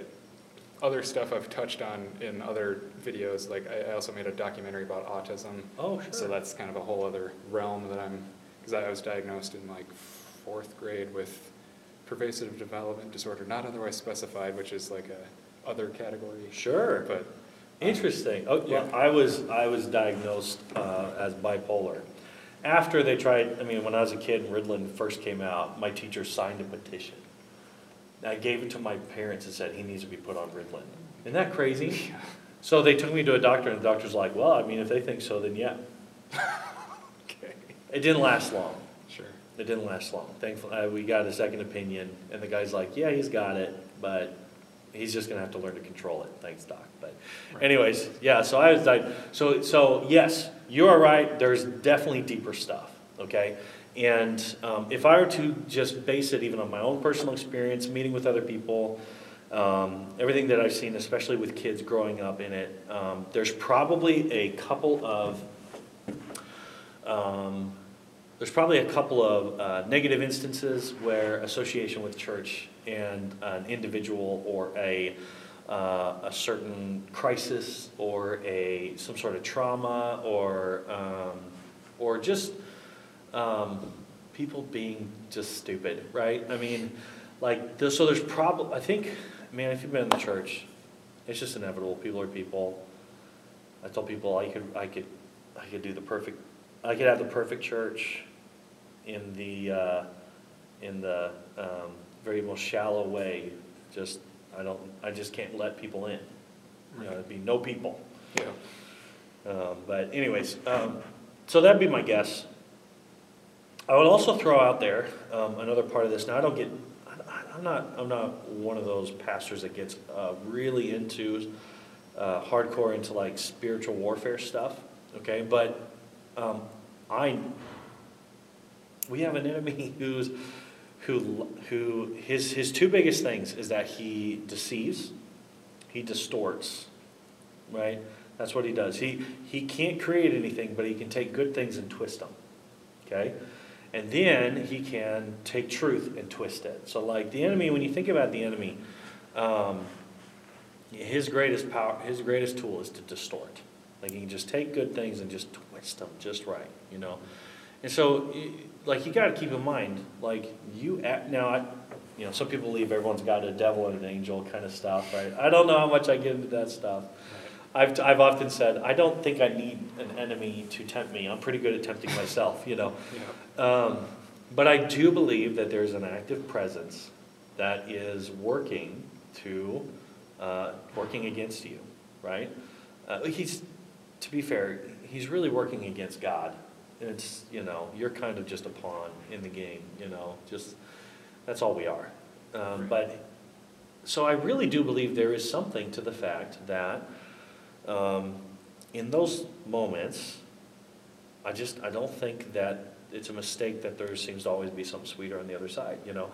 other stuff I've touched on in other videos, like, I, I also made a documentary about autism. Oh, sure. So that's kind of a whole other realm that I'm because I was diagnosed in like fourth grade with pervasive development disorder, not otherwise specified, which is like a other category. Sure. But Interesting. Oh, yeah, Yeah. I was, I was diagnosed uh, as bipolar. After they tried, I mean, when I was a kid, Ritalin first came out, my teacher signed a petition. I gave it to my parents and said, he needs to be put on Ritalin. Isn't that crazy? So they took me to a doctor, and the doctor's like, well, I mean, if they think so, then yeah. okay, It didn't last long. sure. It didn't last long. Thankfully, uh, we got a second opinion, and the guy's like, yeah, he's got it, but he's just gonna have to learn to control it. Thanks, doc. But Right. anyways, yeah, so I was like, so, so yes, you are right, there's definitely deeper stuff, okay? And um, if I were to just base it even on my own personal experience, meeting with other people, um, everything that I've seen, especially with kids growing up in it, um, there's probably a couple of, um, there's probably a couple of uh, negative instances where association with church and an individual or a, uh, a certain crisis or a, some sort of trauma or, um, or just um, people being just stupid, right? I mean, like, so there's prob, I think, man, if you've been in the church, it's just inevitable. People are people. I tell people I could, I could, I could do the perfect, I could have the perfect church in the, uh, in the um, very most shallow way. Just, I don't, I just can't let people in. You know, there'd be no people. Yeah. Um, But anyways, um, so that'd be my guess. I would also throw out there um, another part of this. Now, I don't get, I- I'm not, I'm not one of those pastors that gets uh, really into, uh, hardcore into like spiritual warfare stuff, okay? But um, I, we have an enemy who's, who, who, his, his two biggest things is that he deceives, he distorts, right? That's what he does. He, he can't create anything, but he can take good things and twist them. Okay? And then he can take truth and twist it. So, like the enemy, when you think about the enemy, um, his greatest power, his greatest tool is to distort. Like he can just take good things and just twist them just right, you know. And so, like you got to keep in mind, like you act, now, I, you know, some people believe everyone's got a devil and an angel kind of stuff, right? I don't know how much I get into that stuff. I've, I've often said, I don't think I need an enemy to tempt me. I'm pretty good at tempting myself, you know. Yeah. Um, but I do believe that there's an active presence that is working to, uh, working against you, right? Uh, he's, to be fair, he's really working against God. And it's, you know, you're kind of just a pawn in the game, you know, just, that's all we are. Um, Right. but, so I really do believe there is something to the fact that, um, in those moments, I just, I don't think that it's a mistake that there seems to always be something sweeter on the other side, you know?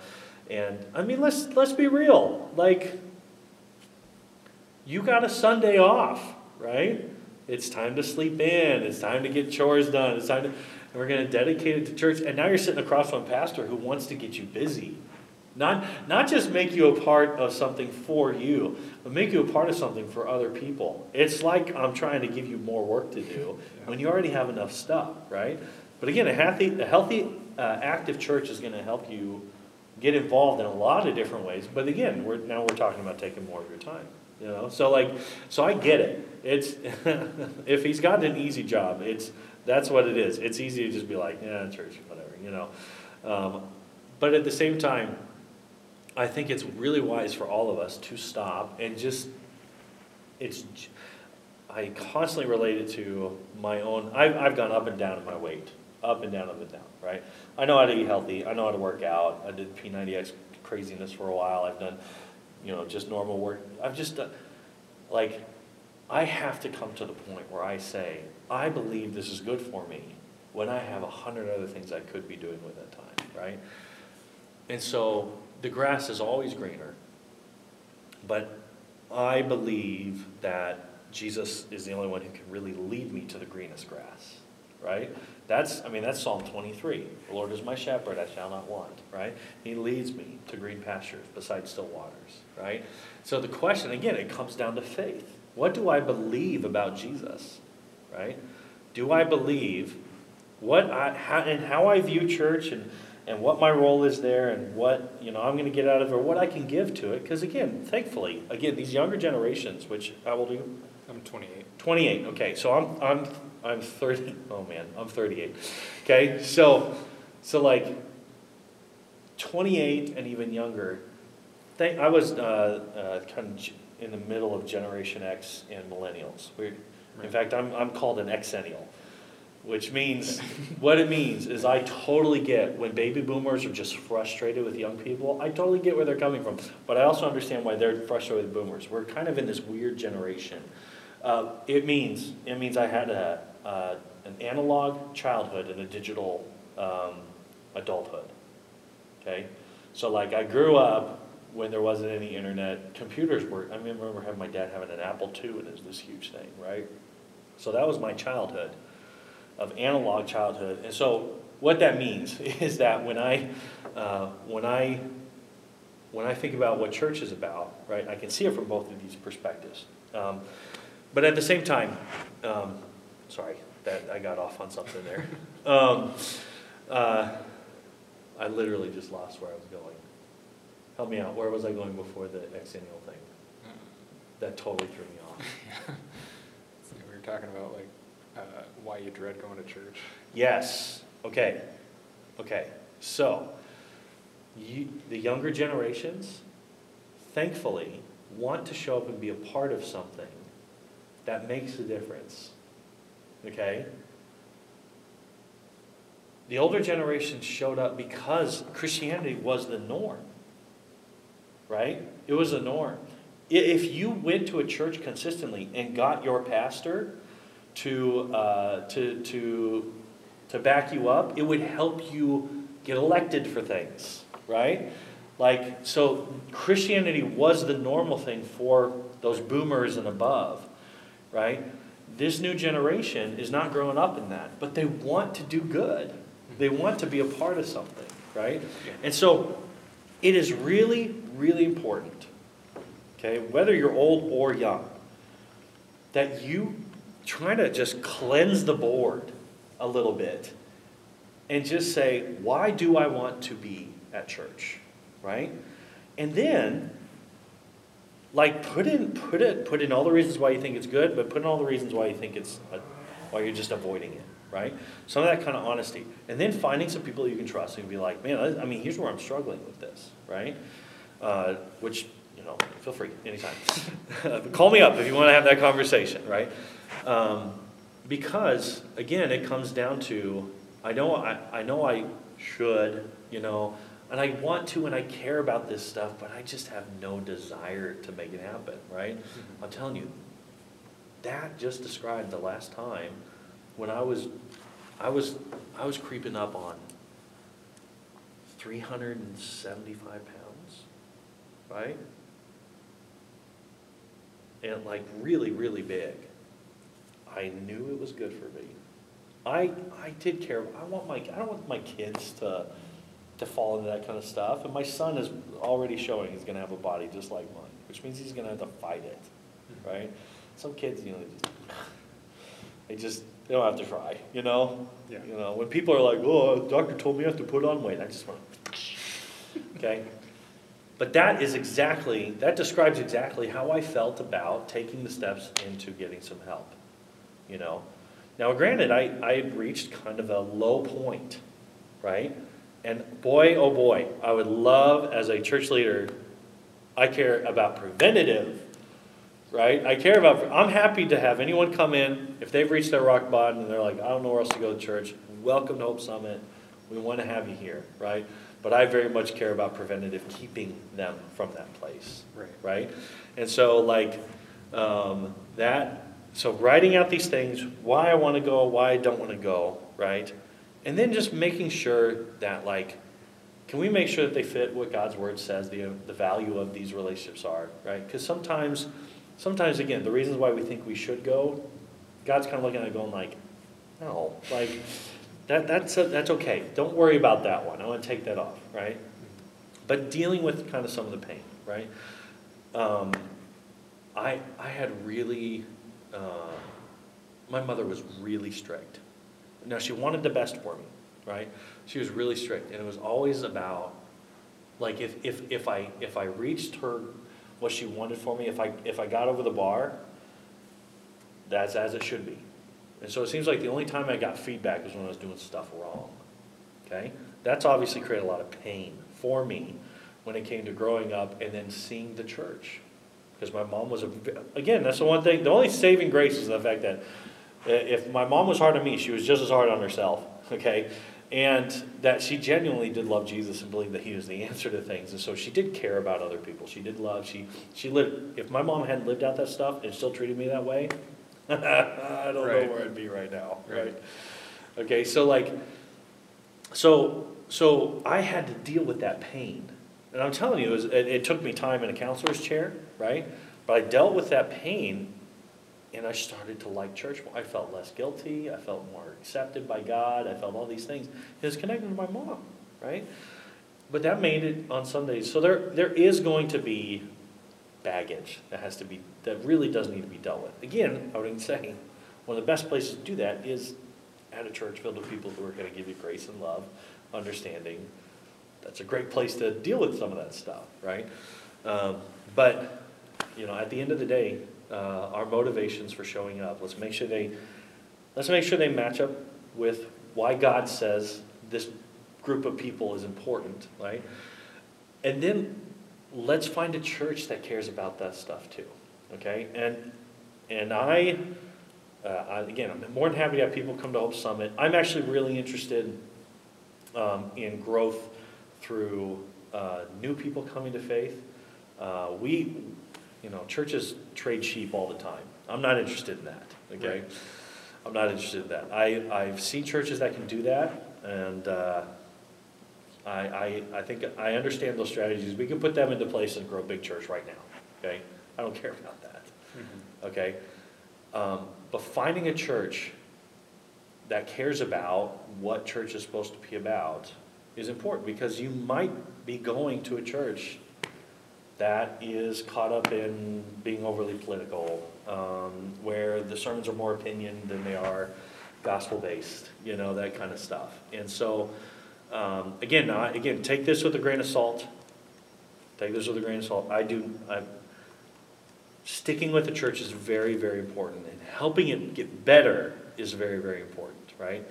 And, I mean, let's, let's be real, like, you got a Sunday off, right? It's time to sleep in, it's time to get chores done, it's time to, and we're gonna dedicate it to church, and now you're sitting across from a pastor who wants to get you busy. Not, not just make you a part of something for you, but make you a part of something for other people. It's like I'm trying to give you more work to do when you already have enough stuff, right? But again, a healthy, a healthy, uh, active church is gonna help you get involved in a lot of different ways. But again, we're, now we're talking about taking more of your time, you know? So like, so I get it. It's, if he's got an easy job, it's, that's what it is. It's easy to just be like, yeah, church, whatever, you know? Um, but at the same time, I think it's really wise for all of us to stop and just, it's, I constantly relate it to my own, I've, I've gone up and down in my weight, up and down, up and down, right? I know how to eat healthy, I know how to work out, I did P90X craziness for a while, I've done, you know, just normal work, I've just done, like, I have to come to the point where I say, I believe this is good for me, when I have a hundred other things I could be doing with that time, right? And so the grass is always greener. But I believe that Jesus is the only one who can really lead me to the greenest grass, right? That's, I mean, that's Psalm 23. The Lord is my shepherd, I shall not want, right? He leads me to green pastures beside still waters, right? So the question, again, it comes down to faith. What do I believe about Jesus, right? Do I believe what I, how, and how I view church and, and what my role is there and what, you know, I'm gonna get out of it, or what I can give to it, because again, thankfully, again, these younger generations, which, old are you? I'm twenty-eight. 28, okay, so I'm, I'm, I'm 30, oh man, I'm 38. Okay, so, so like 28 and even younger, thank, I was uh, uh, kind of in the middle of Generation X and millennials. We're, in fact, I'm, I'm called an exennial, which means, what it means is I totally get when baby boomers are just frustrated with young people, I totally get where they're coming from. But I also understand why they're frustrated with boomers. We're kind of in this weird generation. Uh, it means it means I had a, uh, an analog childhood and a digital um, adulthood. Okay, so like I grew up when there wasn't any internet. Computers were. I remember having my dad having an Apple II, and it was this huge thing, right? So that was my childhood, of analog childhood. And so what that means is that when I uh, when I when I think about what church is about, right, I can see it from both of these perspectives. Um, but at the same time, um, sorry, that I got off on something there. Um, uh, I literally just lost where I was going. Help me out. Where was I going before the exennial thing? That totally threw me off. So we were talking about like, uh, why you dread going to church. Yes. Okay. Okay. So, you, the younger generations, thankfully, want to show up and be a part of something that makes a difference. Okay? The older generation showed up because Christianity was the norm. Right? It was the norm. If you went to a church consistently and got your pastor to, uh, to, to, to back you up, it would help you get elected for things, right? Like, so Christianity was the normal thing for those boomers and above, right? This new generation is not growing up in that, but they want to do good. They want to be a part of something, right? And so it is really, really important, okay, whether you're old or young, that you try to just cleanse the board a little bit and just say, why do I want to be at church? Right? And then like put in put it put in all the reasons why you think it's good, but put in all the reasons why you think it's why you're just avoiding it, right? Some of that kind of honesty, and then finding some people you can trust and be like, man, I, I mean, here's where I'm struggling with this, right? Uh, which you know, feel free anytime. Call me up if you want to have that conversation, right? Um, because again, it comes down to I know I, I know I should, you know, and I want to and I care about this stuff, but I just have no desire to make it happen, right? I'm telling you, that just described the last time when I was, I was, I was creeping up on three hundred and seventy-five pounds, right? And like really, really big. I knew it was good for me. I, I did care, I want my, I don't want my kids to, to fall into that kind of stuff. And my son is already showing he's gonna have a body just like mine, which means he's gonna have to fight it, mm-hmm. right? Some kids, you know, they just, they just, they don't have to try, you know? Yeah. You know, when people are like, oh, the doctor told me I have to put on weight, I just want, okay? But that is exactly, that describes exactly how I felt about taking the steps into getting some help, you know? Now, granted, I, I had reached kind of a low point, right? And boy, oh boy, I would love as a church leader, I care about preventative, right? I care about, I'm happy to have anyone come in, if they've reached their rock bottom and they're like, I don't know where else to go to church, welcome to Hope Summit. We want to have you here, right? But I very much care about preventative, keeping them from that place Right. right? And so like um, that, so writing out these things, why I want to go, why I don't want to go, right? And then just making sure that like, can we make sure that they fit what God's word says the the value of these relationships are, right? Because sometimes, sometimes again, the reasons why we think we should go, God's kind of looking at it going like, no, like that that's that's okay. Don't worry about that one. I want to take that off, right? But dealing with kind of some of the pain, right? Um, I, I had really, uh, my mother was really strict. Now, she wanted the best for me, right? She was really strict, and it was always about, like, if, if, if I, if I reached her, what she wanted for me, if I, if I got over the bar, that's as it should be. And so it seems like the only time I got feedback was when I was doing stuff wrong, okay? That's obviously created a lot of pain for me when it came to growing up and then seeing the church. Because my mom was a, again, that's the one thing, the only saving grace is the fact that uh, if my mom was hard on me, she was just as hard on herself, okay? And that she genuinely did love Jesus and believed that he was the answer to things. And so she did care about other people. She did love, she, she lived, if my mom hadn't lived out that stuff and still treated me that way, I don't know where I'd be right now, Right. right? Okay, so like, so, so I had to deal with that pain. And I'm telling you, it, was, it, it took me time in a counselor's chair, right? But I dealt with that pain and I started to like church more. I felt less guilty. I felt more accepted by God. I felt all these things. It was connected to my mom, right? But that made it on Sundays. So there, there is going to be baggage that has to be, that really does need to be dealt with. Again, I would say, one of the best places to do that is at a church filled with people who are going to give you grace and love, understanding. That's a great place to deal with some of that stuff, right? Um, but, you know, at the end of the day, uh, our motivations for showing up, let's make sure they, let's make sure they match up with why God says this group of people is important, right? And then let's find a church that cares about that stuff too, okay? And, and I, uh, I, again, I'm more than happy to have people come to Hope Summit. I'm actually really interested um, in growth through uh, new people coming to faith. Uh, we, you know, churches trade sheep all the time. I'm not interested in that, okay? Right. I'm not interested in that. I, I've seen churches that can do that, and uh, I, I, I think I understand those strategies. We can put them into place and grow a big church right now, okay? I don't care about that okay? Um, but finding a church that cares about what church is supposed to be about is important because you might be going to a church that is caught up in being overly political, um, where the sermons are more opinion than they are gospel based, you know, that kind of stuff. And so, um, again, again, take this with a grain of salt. Take this with a grain of salt. I do, I, sticking with the church is very, very important, and helping it get better is very, very important, right?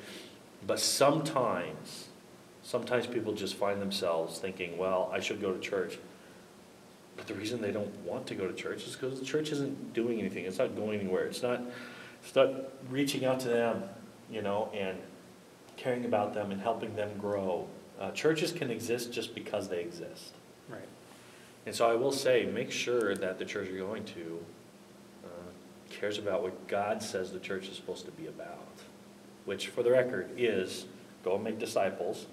But sometimes, sometimes people just find themselves thinking, well, I should go to church. But the reason they don't want to go to church is because the church isn't doing anything. It's not going anywhere. It's not, it's not reaching out to them, you know, and caring about them and helping them grow. Uh, churches can exist just because they exist. Right. And so I will say, make sure that the church you're going to uh, cares about what God says the church is supposed to be about, which, for the record, is go and make disciples,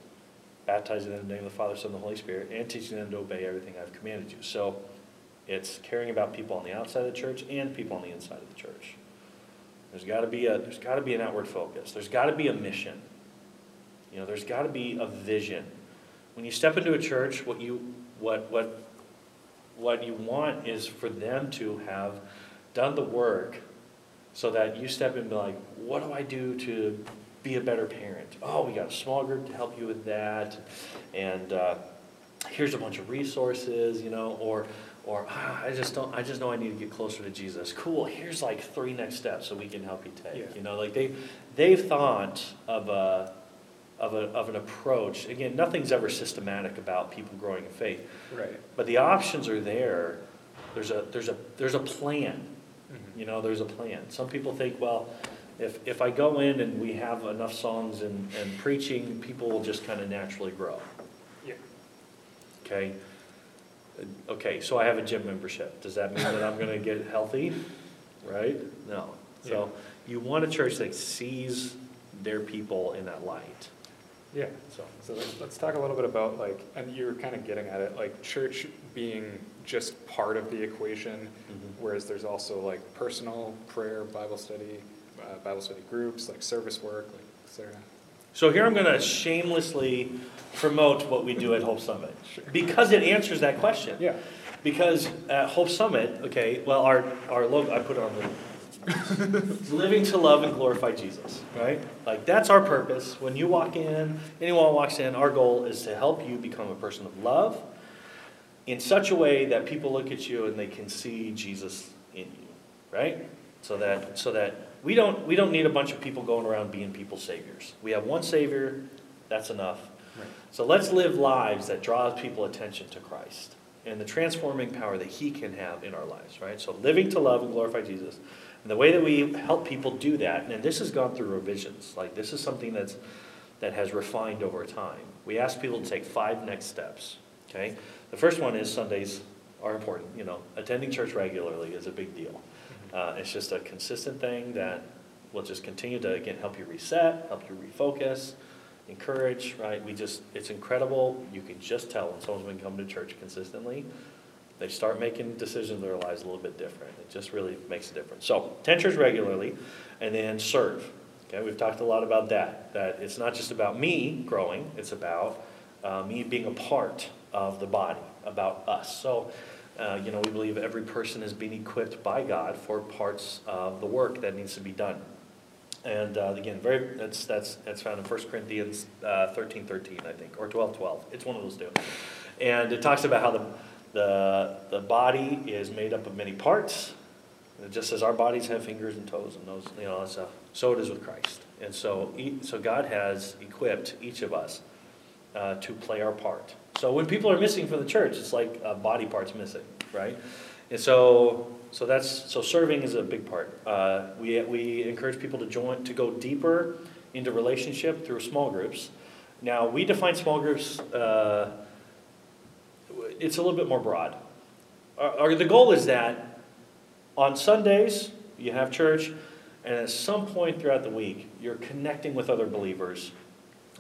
baptizing them in the name of the Father, Son, and the Holy Spirit, and teaching them to obey everything I've commanded you. So it's caring about people on the outside of the church and people on the inside of the church. There's got to be a there's got to be an outward focus. There's got to be a mission. You know, there's got to be a vision. When you step into a church, what you what what what you want is for them to have done the work so that you step in and be like, what do I do to be a better parent? Oh, we got a small group to help you with that. And uh, here's a bunch of resources, you know, or or ah, I just don't I just know I need to get closer to Jesus. Cool, here's like three next steps so we can help you take. Yeah. You know, like they they've thought of a of, a, of an approach. Again, nothing's ever systematic about people growing in faith. Right. But the options are there. There's a, there's a, there's a plan. Mhm. You know, there's a plan. Some people think, well, if, if I go in and we have enough songs and, and preaching, people will just kind of naturally grow. Yeah. Okay? Okay, so I have a gym membership. Does that mean that I'm going to get healthy? Right? No. So you want a church that sees their people in that light. Yeah. So, So let's, let's talk a little bit about like, and you were kind of getting at it, like church being just part of the equation, Mhm. whereas there's also like personal prayer, Bible study, uh, Bible study groups, like service work, like, et cetera. So here I'm going to shamelessly promote what we do at Hope Summit Sure. because it answers that question. Yeah. Because at Hope Summit, okay, well, our, our logo, I put it on the living to love and glorify Jesus, right? Like that's our purpose. When you walk in, anyone walks in, our goal is to help you become a person of love in such a way that people look at you and they can see Jesus in you, right? So that so that we don't we don't need a bunch of people going around being people's saviors. We have one savior, that's enough. Right. So let's live lives that draws people attention to Christ and the transforming power that he can have in our lives, right? So living to love and glorify Jesus. And the way that we help people do that, and this has gone through revisions, like this is something that's that has refined over time. We ask people to take five next steps. Okay? The first one is Sundays are important. You know, attending church regularly is a big deal. Uh, it's just a consistent thing that will just continue to again help you reset, help you refocus, encourage, right? We just, it's incredible. You can just tell when someone's been coming to church consistently. They start making decisions in their lives a little bit different. It just really makes a difference. So, attend church regularly and then serve. Okay, we've talked a lot about that. That it's not just about me growing, it's about uh, me being a part of the body, about us. So, uh, you know, we believe every person is being equipped by God for parts of the work that needs to be done. And uh, again, very that's that's that's found in 1 Corinthians uh, 13, 13, I think, or 12, 12. It's one of those two. And it talks about how the the the body is made up of many parts. And just as our bodies have fingers and toes and those, you know, so so it is with Christ. And so so God has equipped each of us uh, to play our part. So when people are missing from the church, it's like body part's missing, right? And so, so that's so serving is a big part. Uh, we we encourage people to join to go deeper into relationship through small groups. Now we define small groups. Uh, it's a little bit more broad. Our, our, the goal is that on Sundays you have church, and at some point throughout the week you're connecting with other believers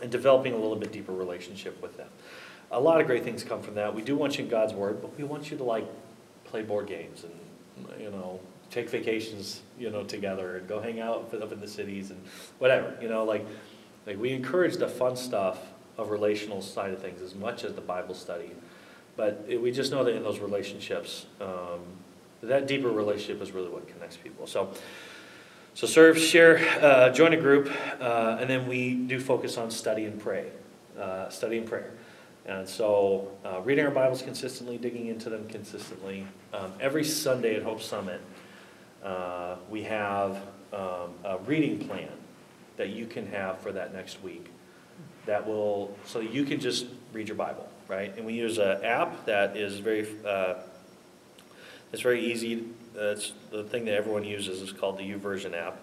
and developing a little bit deeper relationship with them. A lot of great things come from that. We do want you in God's Word, but we want you to like play board games and you know take vacations you know together and go hang out up in the cities and whatever you know like like we encourage the fun stuff of relational side of things as much as the Bible study, but it, we just know that in those relationships, um, that deeper relationship is really what connects people. So. So serve, share, uh, join a group, uh, and then we do focus on study and pray, uh, study and prayer. And so uh, reading our Bibles consistently, digging into them consistently. Um, every Sunday at Hope Summit, uh, we have um, a reading plan that you can have for that next week. That will, so you can just read your Bible, right? And we use an app that is very, uh, it's very easy it's the thing that everyone uses is called the YouVersion app.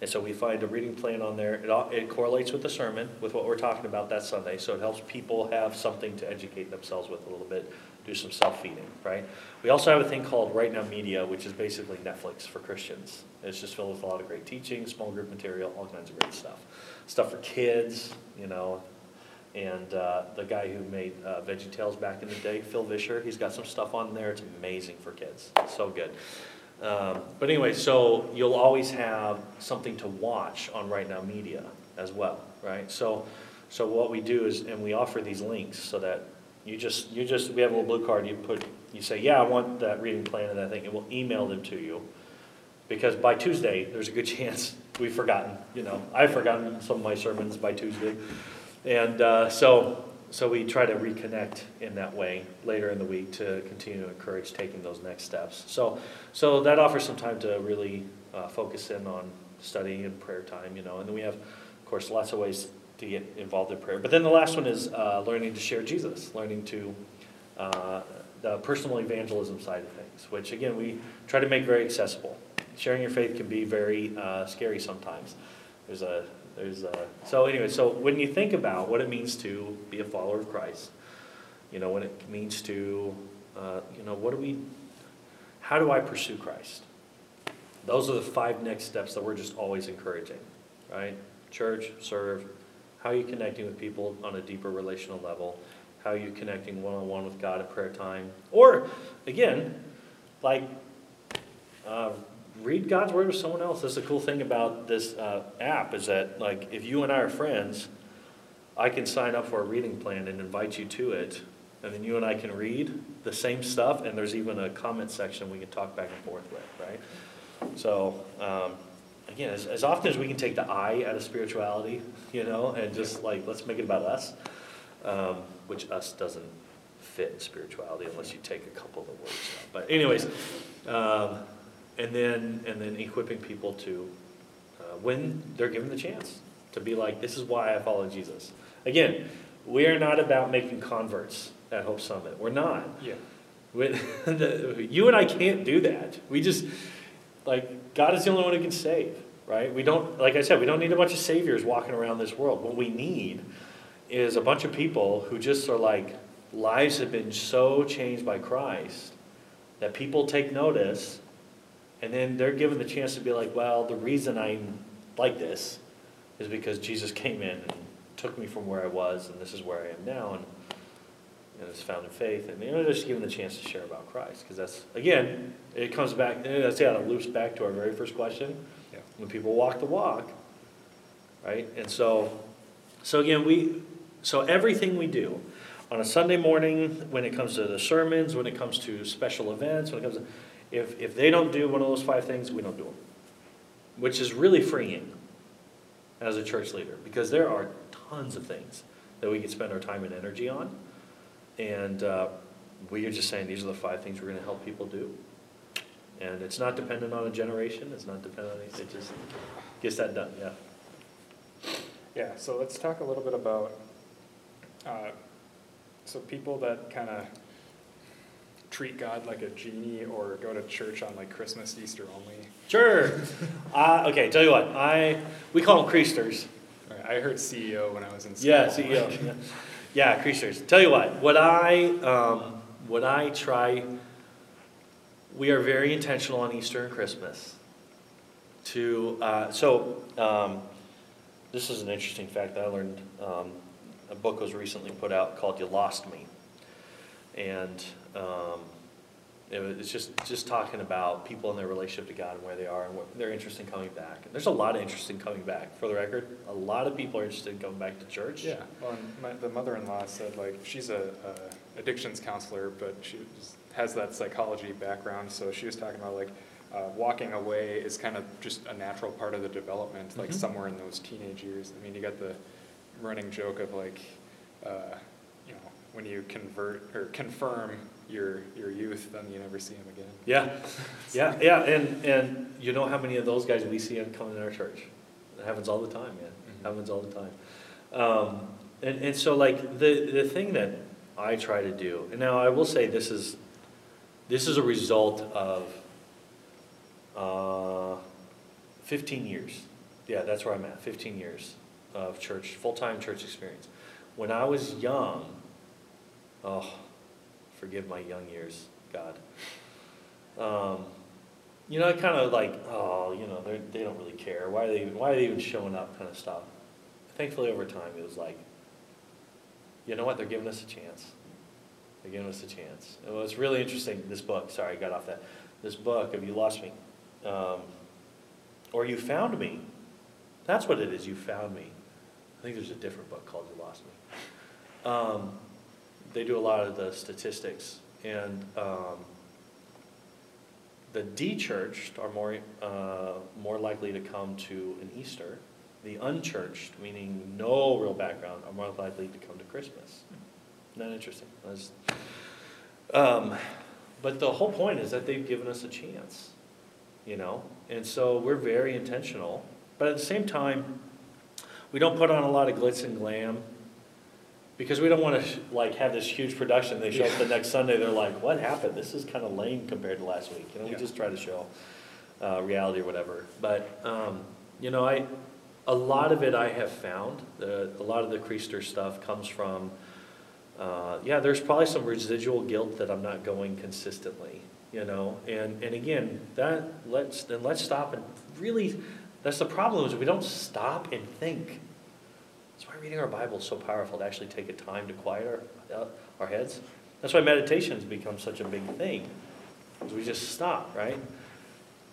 And so we find a reading plan on there. It, all, it correlates with the sermon, with what we're talking about that Sunday. So it helps people have something to educate themselves with a little bit, do some self feeding, right? We also have a thing called Right Now Media, which is basically Netflix for Christians. It's just filled with a lot of great teaching, small group material, all kinds of great stuff. Stuff for kids, you know. And uh, the guy who made uh, Veggie Tales back in the day, Phil Vischer, he's got some stuff on there. It's amazing for kids. So good. Um, but anyway, so you'll always have something to watch on Right Now Media as well, right? So, so what we do is, and we offer these links so that you just, you just, we have a little blue card. You put, you say, yeah, I want that reading plan and that thing, and we'll email them to you. Because by Tuesday, there's a good chance we've forgotten. You know, I've forgotten some of my sermons by Tuesday, and uh, so so we try to reconnect in that way later in the week to continue to encourage taking those next steps. So, so that offers some time to really uh, focus in on study and prayer time, you know. And then we have, of course, lots of ways to get involved in prayer. But then the last one is uh, learning to share Jesus, learning to uh, the personal evangelism side of things, which again we try to make very accessible. Sharing your faith can be very uh, scary sometimes. There's a there's a, so anyway, so when you think about what it means to be a follower of Christ, you know, what it means to, uh, you know, what do we, how do I pursue Christ? Those are the five next steps that we're just always encouraging, right? Church, serve. How are you connecting with people on a deeper relational level? How are you connecting one on one with God at prayer time? Or, again, like, uh, read God's word with someone else. That's the cool thing about this uh, app is that like if you and I are friends, I can sign up for a reading plan and invite you to it, and then you and I can read the same stuff, and there's even a comment section we can talk back and forth with, right? So, um, again, as, as often as we can take the I out of spirituality, you know, and just like, let's make it about us, um, which us doesn't fit in spirituality unless you take a couple of the words out. But anyways, um, and then, and then equipping people to, uh, when they're given the chance, to be like, this is why I follow Jesus. Again, we are not about making converts at Hope Summit. We're not. Yeah. We- the- you and I can't do that. We just, like, God is the only one who can save, right? We don't, like I said, we don't need a bunch of saviors walking around this world. What we need is a bunch of people who just are like, lives have been so changed by Christ that people take notice and then they're given the chance to be like, well, the reason I'm like this is because Jesus came in and took me from where I was and this is where I am now. And and it's found in faith, and you know, just given the chance to share about Christ, because that's again, it comes back. That's how it loops back to our very first question. Yeah. When people walk the walk, right? And so, so again, we, so everything we do on a Sunday morning, when it comes to the sermons, when it comes to special events, when it comes to, if if they don't do one of those five things, we don't do them, which is really freeing as a church leader, because there are tons of things that we can spend our time and energy on. And uh, we are just saying, these are the five things we're going to help people do. And it's not dependent on a generation, it's not dependent on, anything. it just gets that done, yeah. Yeah, so let's talk a little bit about, uh, so people that kind of treat God like a genie or go to church on like Christmas, Easter only. Sure. Uh, okay, tell you what, I, we call them creasters. Right, I heard CEO when I was in school. Yeah, CEO, yeah. Yeah, creasters. Tell you what, what I, um, what I try, we are very intentional on Easter and Christmas to, uh, so, um, this is an interesting fact that I learned. Um, a book was recently put out called You Lost Me. And, um, it was, it's just, just talking about people and their relationship to God and where they are and what their interest in coming back. And there's a lot of interest in coming back, for the record. A lot of people are interested in coming back to church. Yeah, well, and my, the mother-in-law said like, she's a, a addictions counselor, but she has that psychology background, so she was talking about like, uh, walking away is kind of just a natural part of the development, like Mhm. somewhere in those teenage years. I mean, you got the running joke of like, uh, you know, when you convert or confirm your, your youth, then you never see them again. Yeah, yeah, yeah, and, and you know how many of those guys we see coming in our church? It happens all the time, man, Mhm. happens all the time. Um, and, and so like, the, the thing that I try to do, and now I will say this is, this is a result of, uh, fifteen years. Yeah, that's where I'm at, fifteen years of church, full-time church experience. When I was young, oh, forgive my young years, God. Um, you know, I kind of like, oh, you know, they they don't really care. Why are they even, why are they even showing up? Kind of stuff. Thankfully, over time, it was like, you know what? They're giving us a chance. They're giving us a chance. It was really interesting. This book. Sorry, I got off that. This book of you lost me, um, or you found me. That's what it is. You found me. I think there's a different book called You Lost Me. Um, they do a lot of the statistics, and um, the de-churched are more uh, more likely to come to an Easter. The unchurched, meaning no real background, are more likely to come to Christmas. That interesting? Um, but the whole point is that they've given us a chance, you know, and so we're very intentional. But at the same time, we don't put on a lot of glitz and glam because we don't want to like have this huge production. They show up the next Sunday, they're like, "What happened? This is kind of lame compared to last week." You know, we just try to show uh, reality or whatever. But um, you know, I a lot of it I have found. The, a lot of the Creaster stuff comes from. Uh, yeah, there's probably some residual guilt that I'm not going consistently, you know, and and again, that let's then let's stop and really. That's the problem is we don't stop and think. That's why reading our Bible is so powerful to actually take a time to quiet our, uh, our heads. That's why meditation's become such a big thing. Because we just stop, right?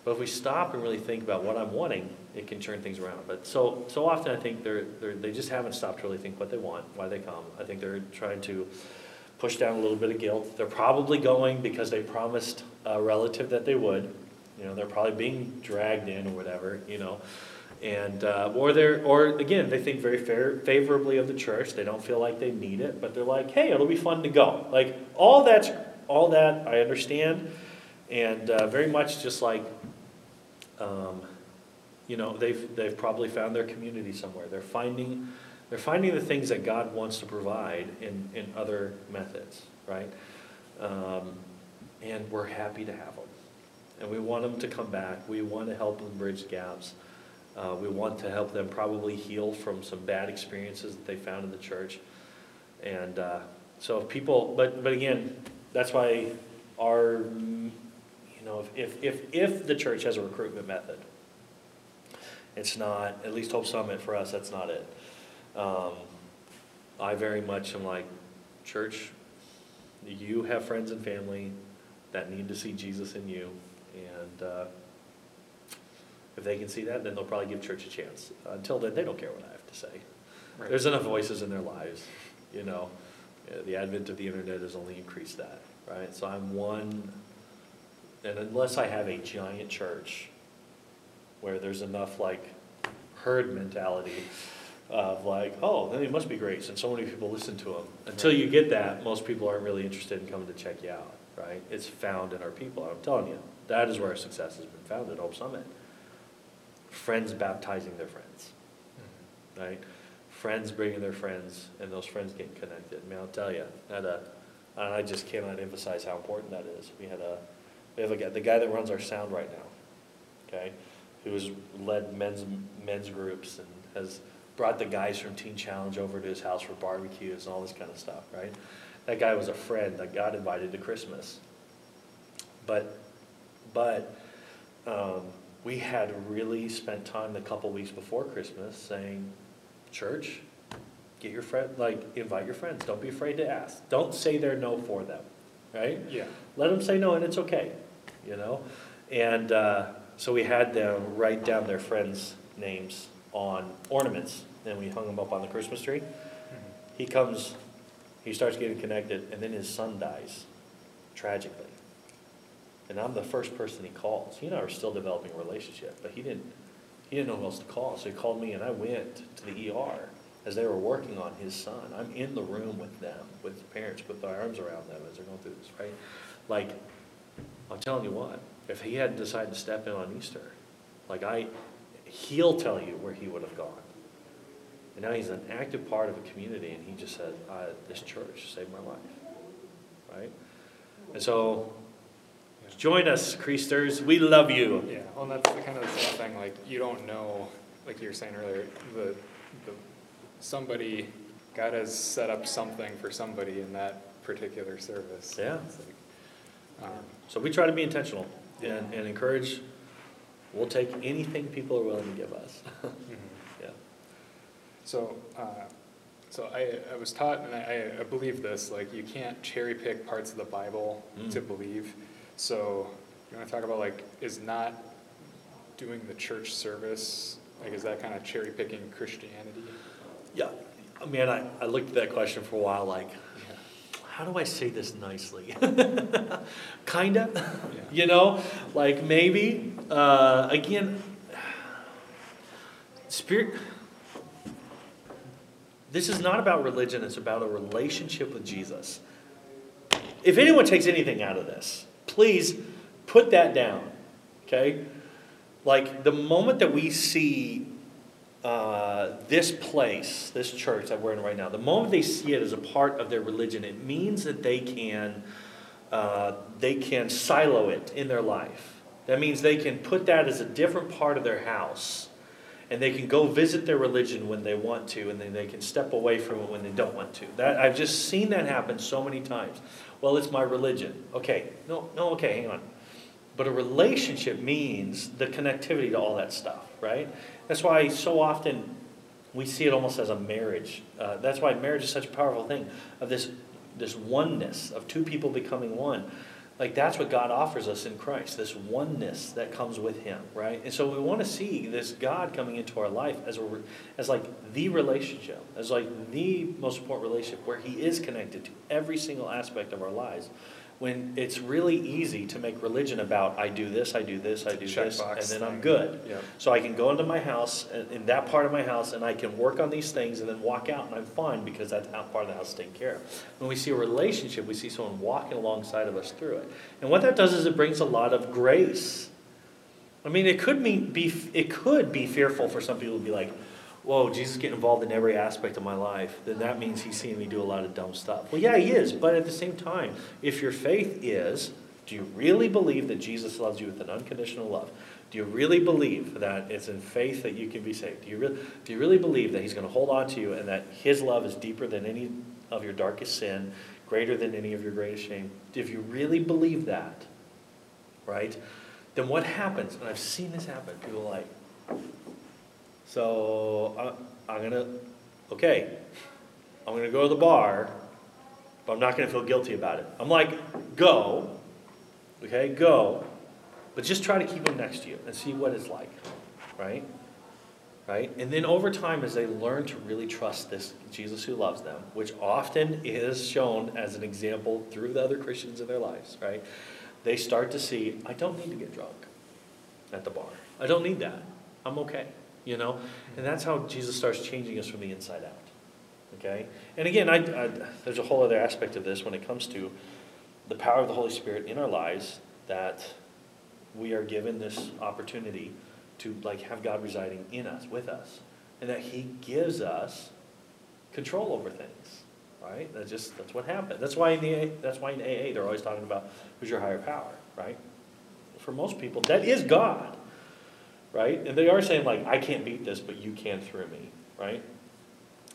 But if we stop and really think about what I'm wanting, it can turn things around. But so so often I think they're, they're they just haven't stopped to really think what they want, why they come. I think they're trying to push down a little bit of guilt. They're probably going because they promised a relative that they would, You know, they're probably being dragged in or whatever, you know. And, uh, or they're, or again, they think very fair, favorably of the church. They don't feel like they need it, but they're like, hey, it'll be fun to go. Like, all that's, all that I understand. And uh, very much just like, um, you know, they've, they've probably found their community somewhere. They're finding, they're finding the things that God wants to provide in, in other methods, right? Um, and we're happy to have them. And we want them to come back. We want to help them bridge gaps. Uh, we want to help them probably heal from some bad experiences that they found in the church. And uh, so if people, but, but again, that's why our, you know, if, if, if the church has a recruitment method, it's not, at least Hope Summit for us, that's not it. Um, I very much am like, church, you have friends and family that need to see Jesus in you. And uh, if they can see that, then they'll probably give church a chance. Until then, they don't care what I have to say. Right. There's enough voices in their lives, you know. The advent of the internet has only increased that, right? So I'm one, and unless I have a giant church where there's enough like herd mentality of like, oh, then it must be great since so many people listen to them. Until you get that, most people aren't really interested in coming to check you out, right? It's found in our people. I'm telling you, that is where our success has been found at Hope Summit. Friends baptizing their friends mm-hmm. right? Friends bringing their friends, and those friends getting connected. I mean, I'll tell you, had a, and I just cannot emphasize how important that is. We had a, we have a guy, the guy that runs our sound right now, okay, who has led men's men's groups and has brought the guys from Teen Challenge over to his house for barbecues and all this kind of stuff, right? That guy was a friend that got invited to Christmas, but, but um, we had really spent time the couple weeks before Christmas saying, church, get your friend, like, invite your friends. Don't be afraid to ask. Don't say they're no for them, right? Yeah. Let them say no, and it's okay, you know? And uh, so we had them write down their friends' names on ornaments, and we hung them up on the Christmas tree. He comes, he starts getting connected, and then his son dies tragically. And I'm the first person he calls. He and I are still developing a relationship, but he didn't, he didn't know who else to call. So he called me, and I went to the ER as they were working on his son. I'm in the room with them, with the parents, with my arms around them as they're going through this, right? Like, I'm telling you what, if he hadn't decided to step in on Easter, like I, he'll tell you where he would have gone. And now he's an active part of a community, and he just said, this church saved my life, right? And so, join us, Creasters, we love you. Yeah, well, and that's the kind of the same thing, like, you don't know, like you were saying earlier, the, the, somebody, God has set up something for somebody in that particular service. Yeah. Like, um, So we try to be intentional and, and encourage, we'll take anything people are willing to give us. mhm. Yeah. So, uh, so I, I was taught, and I, I believe this, like, you can't cherry pick parts of the Bible to Mm. believe. So, you wanna talk about like, is not doing the church service, like, is that kind of cherry picking Christianity? Yeah, I mean, I, I looked at that question for a while, like, how do I say this nicely? Kinda, Yeah. you know, like maybe, uh, again, spirit, this is not about religion, it's about a relationship with Jesus. If anyone takes anything out of this, please put that down, okay? Like the moment that we see uh, this place, this church that we're in right now, the moment they see it as a part of their religion, it means that they can, uh, they can silo it in their life. That means they can put that as a different part of their house, and they can go visit their religion when they want to, and then they can step away from it when they don't want to. That I've just seen that happen so many times. Well, it's my religion. Okay, no, no, okay, hang on. But a relationship means the connectivity to all that stuff, right? That's why so often we see it almost as a marriage. Uh, that's why marriage is such a powerful thing of this this oneness of two people becoming one. Like that's what God offers us in Christ, this oneness that comes with Him, right? And so we want to see this God coming into our life as a as like the relationship, as like the most important relationship where He is connected to every single aspect of our lives, when it's really easy to make religion about, I do this, I do this, I do this, and then I'm good. Yeah. So I can go into my house, in- in that part of my house, and I can work on these things and then walk out and I'm fine because that part of the house is taken care of. When we see a relationship, we see someone walking alongside of us through it. And what that does is it brings a lot of grace. I mean, it could mean be, it could be fearful for some people to be like, whoa, Jesus getting involved in every aspect of my life, then that means he's seeing me do a lot of dumb stuff. Well, yeah, he is, but at the same time, if your faith is, do you really believe that Jesus loves you with an unconditional love? Do you really believe that it's in faith that you can be saved? Do you, really, do you really believe that he's going to hold on to you and that his love is deeper than any of your darkest sin, greater than any of your greatest shame? If you really believe that, right, then what happens? And I've seen this happen. People like, so I, I'm gonna, okay, I'm gonna go to the bar, but I'm not gonna feel guilty about it. I'm like, go, okay, go, but just try to keep them next to you and see what it's like, right? Right? And then over time, as they learn to really trust this Jesus who loves them, which often is shown as an example through the other Christians in their lives, right? They start to see, I don't need to get drunk at the bar. I don't need that. I'm okay, you know? And that's how Jesus starts changing us from the inside out. Okay? And again, I, I, there's a whole other aspect of this when it comes to the power of the Holy Spirit in our lives that we are given this opportunity to like have God residing in us, with us, and that He gives us control over things. Right? That's just that's what happened. That's why in the that's why in AA they're always talking about who's your higher power, right? For most people, that is God. Right? And they are saying like, I can't beat this, but you can through me, right?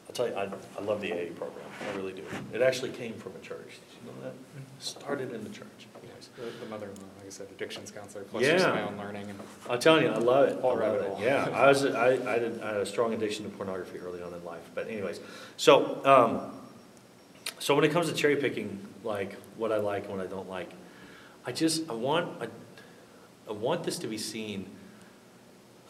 I'll tell you, I, I love the AA program. I really do. It actually came from a church. Did you know that? Started in the church. Anyways. The, the mother-in-law, like I said, addictions counselor, plus Yeah. my own learning and I'm telling you, I love it. I love it. Yeah, I was, I, I did, I had a strong addiction to pornography early on in life, but anyways. So, um, so when it comes to cherry picking, like what I like and what I don't like, I just, I want, I, I want this to be seen,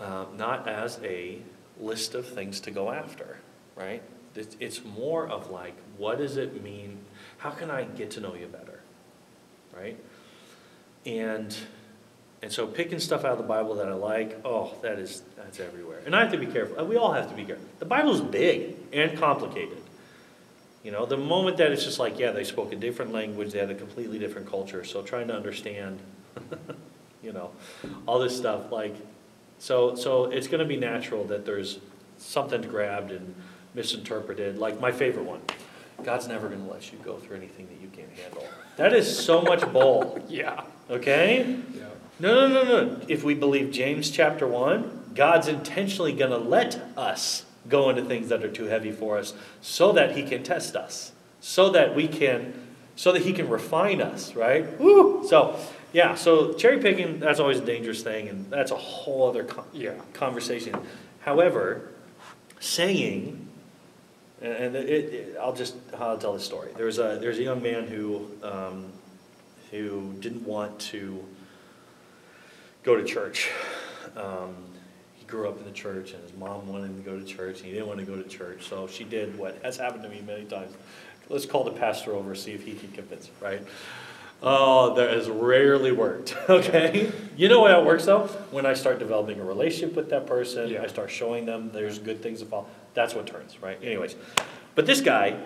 um, not as a list of things to go after, right? It's, it's more of like, what does it mean? How can I get to know you better, right? And and so picking stuff out of the Bible that I like, oh, that is that's everywhere. And I have to be careful. We all have to be careful. The Bible's big and complicated. You know, the moment that it's just like, yeah, they spoke a different language, they had a completely different culture. So trying to understand, you know, all this stuff, like, so so it's going to be natural that there's something grabbed and misinterpreted. Like my favorite one, God's never going to let you go through anything that you can't handle. That is so much bull. yeah, Okay? yeah, No, no, no, no. If we believe James chapter 1, God's intentionally going to let us go into things that are too heavy for us so that he can test us, so that we can so that he can refine us, right? Woo! So, yeah, so cherry picking that's always a dangerous thing and that's a whole other con- yeah. conversation. However, saying, and it, it, I'll just I'll tell the story. There was a there's a young man who um, who didn't want to go to church. Um, he grew up in the church, and his mom wanted him to go to church. And he didn't want to go to church, so she did what has happened to me many times. Let's call the pastor over, see if he can convince him, right? Oh, that has rarely worked. Okay, you know how it works though. When I start developing a relationship with that person, Yeah. I start showing them there's good things to follow. That's what turns, right? Anyways, but this guy,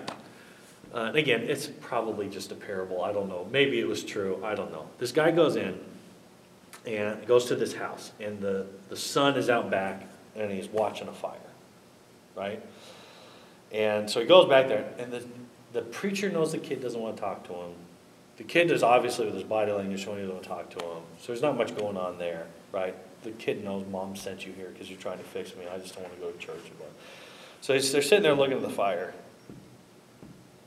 uh, and again, it's probably just a parable. I don't know. Maybe it was true. I don't know. This guy goes in and goes to this house, and the, the son is out back, and he's watching a fire, right? And so he goes back there, and the, the preacher knows the kid doesn't want to talk to him. The kid is obviously with his body language showing he doesn't talk to him. So there's not much going on there, right? The kid knows mom sent you here because you're trying to fix me. I just don't want to go to church. But so they're sitting there looking at the fire,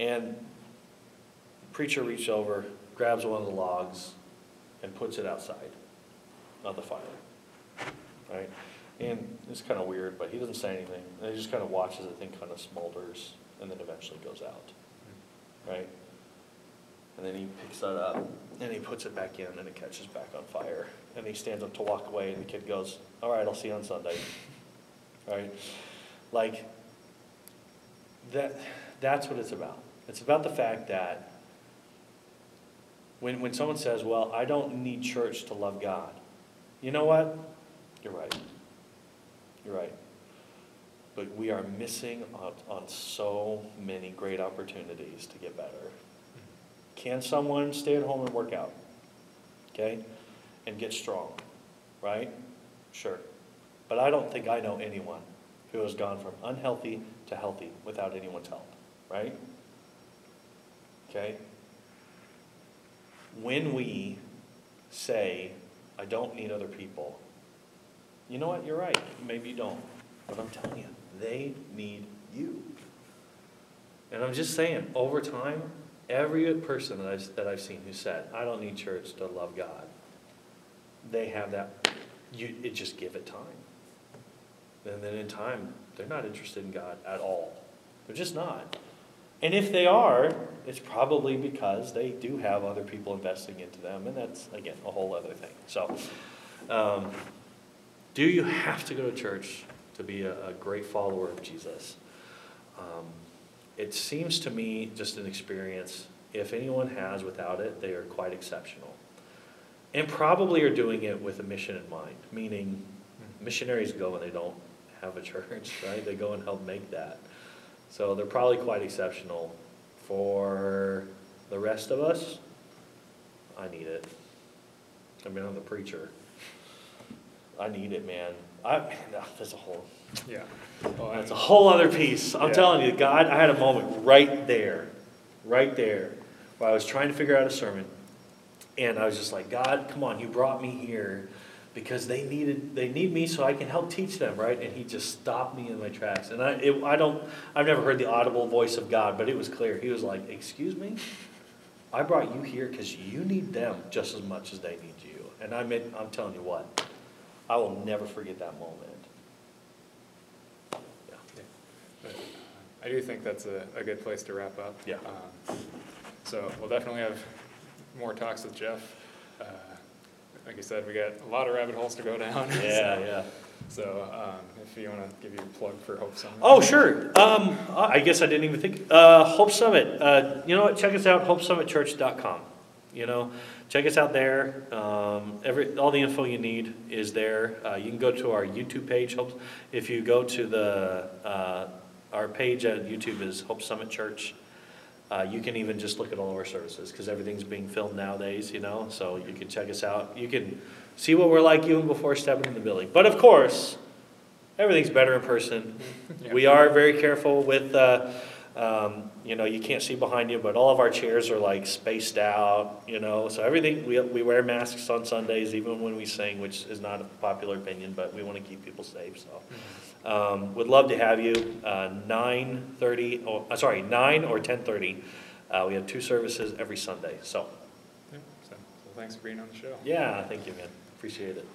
and the preacher reaches over, grabs one of the logs, and puts it outside of the fire, right? And it's kind of weird, but he doesn't say anything. And he just kind of watches the thing kind of smolders, and then eventually goes out, right? And then he picks that up, and he puts it back in, and it catches back on fire. And he stands up to walk away, and the kid goes, "All right, I'll see you on Sunday." Right? Like that. That's what it's about. It's about the fact that When, when someone says, well, I don't need church to love God, you know what? You're right. You're right. But we are missing out on so many great opportunities to get better. Can someone stay at home and work out? Okay? And get strong, right? Sure. But I don't think I know anyone who has gone from unhealthy to healthy without anyone's help, right? Okay? When we say, I don't need other people, you know what? You're right. Maybe you don't. But I'm telling you, they need you. And I'm just saying, over time, every person that I've, that I've seen who said, I don't need church to love God, they have that, you, it just give it time. And then in time, they're not interested in God at all. They're just not. And if they are, it's probably because they do have other people investing into them, and that's, again, a whole other thing. So, um, do you have to go to church to be a, a great follower of Jesus? Um, it seems to me, just an experience, if anyone has without it, they are quite exceptional. And probably are doing it with a mission in mind, meaning hmm. missionaries go and they don't have a church, right? They go and help make that. So they're probably quite exceptional. For the rest of us, I need it. I mean, I'm the preacher. I need it, man. I, no, that's a whole, Yeah. Well, that's a whole other piece. I'm Yeah. telling you, God, I had a moment right there, right there, where I was trying to figure out a sermon. And I was just like, God, come on, you brought me here because they needed, they need me so I can help teach them, right? And he just stopped me in my tracks. And I, it, I don't, I've never heard the audible voice of God, but it was clear. He was like, excuse me? I brought you here because you need them just as much as they need you. And I mean, I'm telling you what, I will never forget that moment. Yeah. But, uh, I do think that's a, a good place to wrap up. Yeah. Um, So we'll definitely have more talks with Jeff. Uh, Like I said, we got a lot of rabbit holes to go down. Yeah, so- yeah. So um, if you want to give your plug for Hope Summit. Oh, sure. Um, I guess I didn't even think. Uh, Hope Summit. Uh, you know what? Check us out. HopeSummitChurch.com. You know, check us out there. Um, every all the info you need is there. Uh, you can go to our YouTube page. Hope, if you go to the uh, our page at YouTube is Hope Summit Church. Uh, you can even just look at all of our services because everything's being filmed nowadays. You know, so you can check us out. You can see what we're like even before stepping in the building. But of course, everything's better in person. Yeah. We are very careful with, uh, um, you know, you can't see behind you, but all of our chairs are like spaced out, you know, so everything, we, we wear masks on Sundays even when we sing, which is not a popular opinion, but we want to keep people safe, so. Um, would love to have you, uh, nine thirty, oh, uh, sorry, nine or ten thirty. Uh, we have two services every Sunday, so, Yeah, So, so thanks for being on the show. yeah, thank you, man, appreciate it.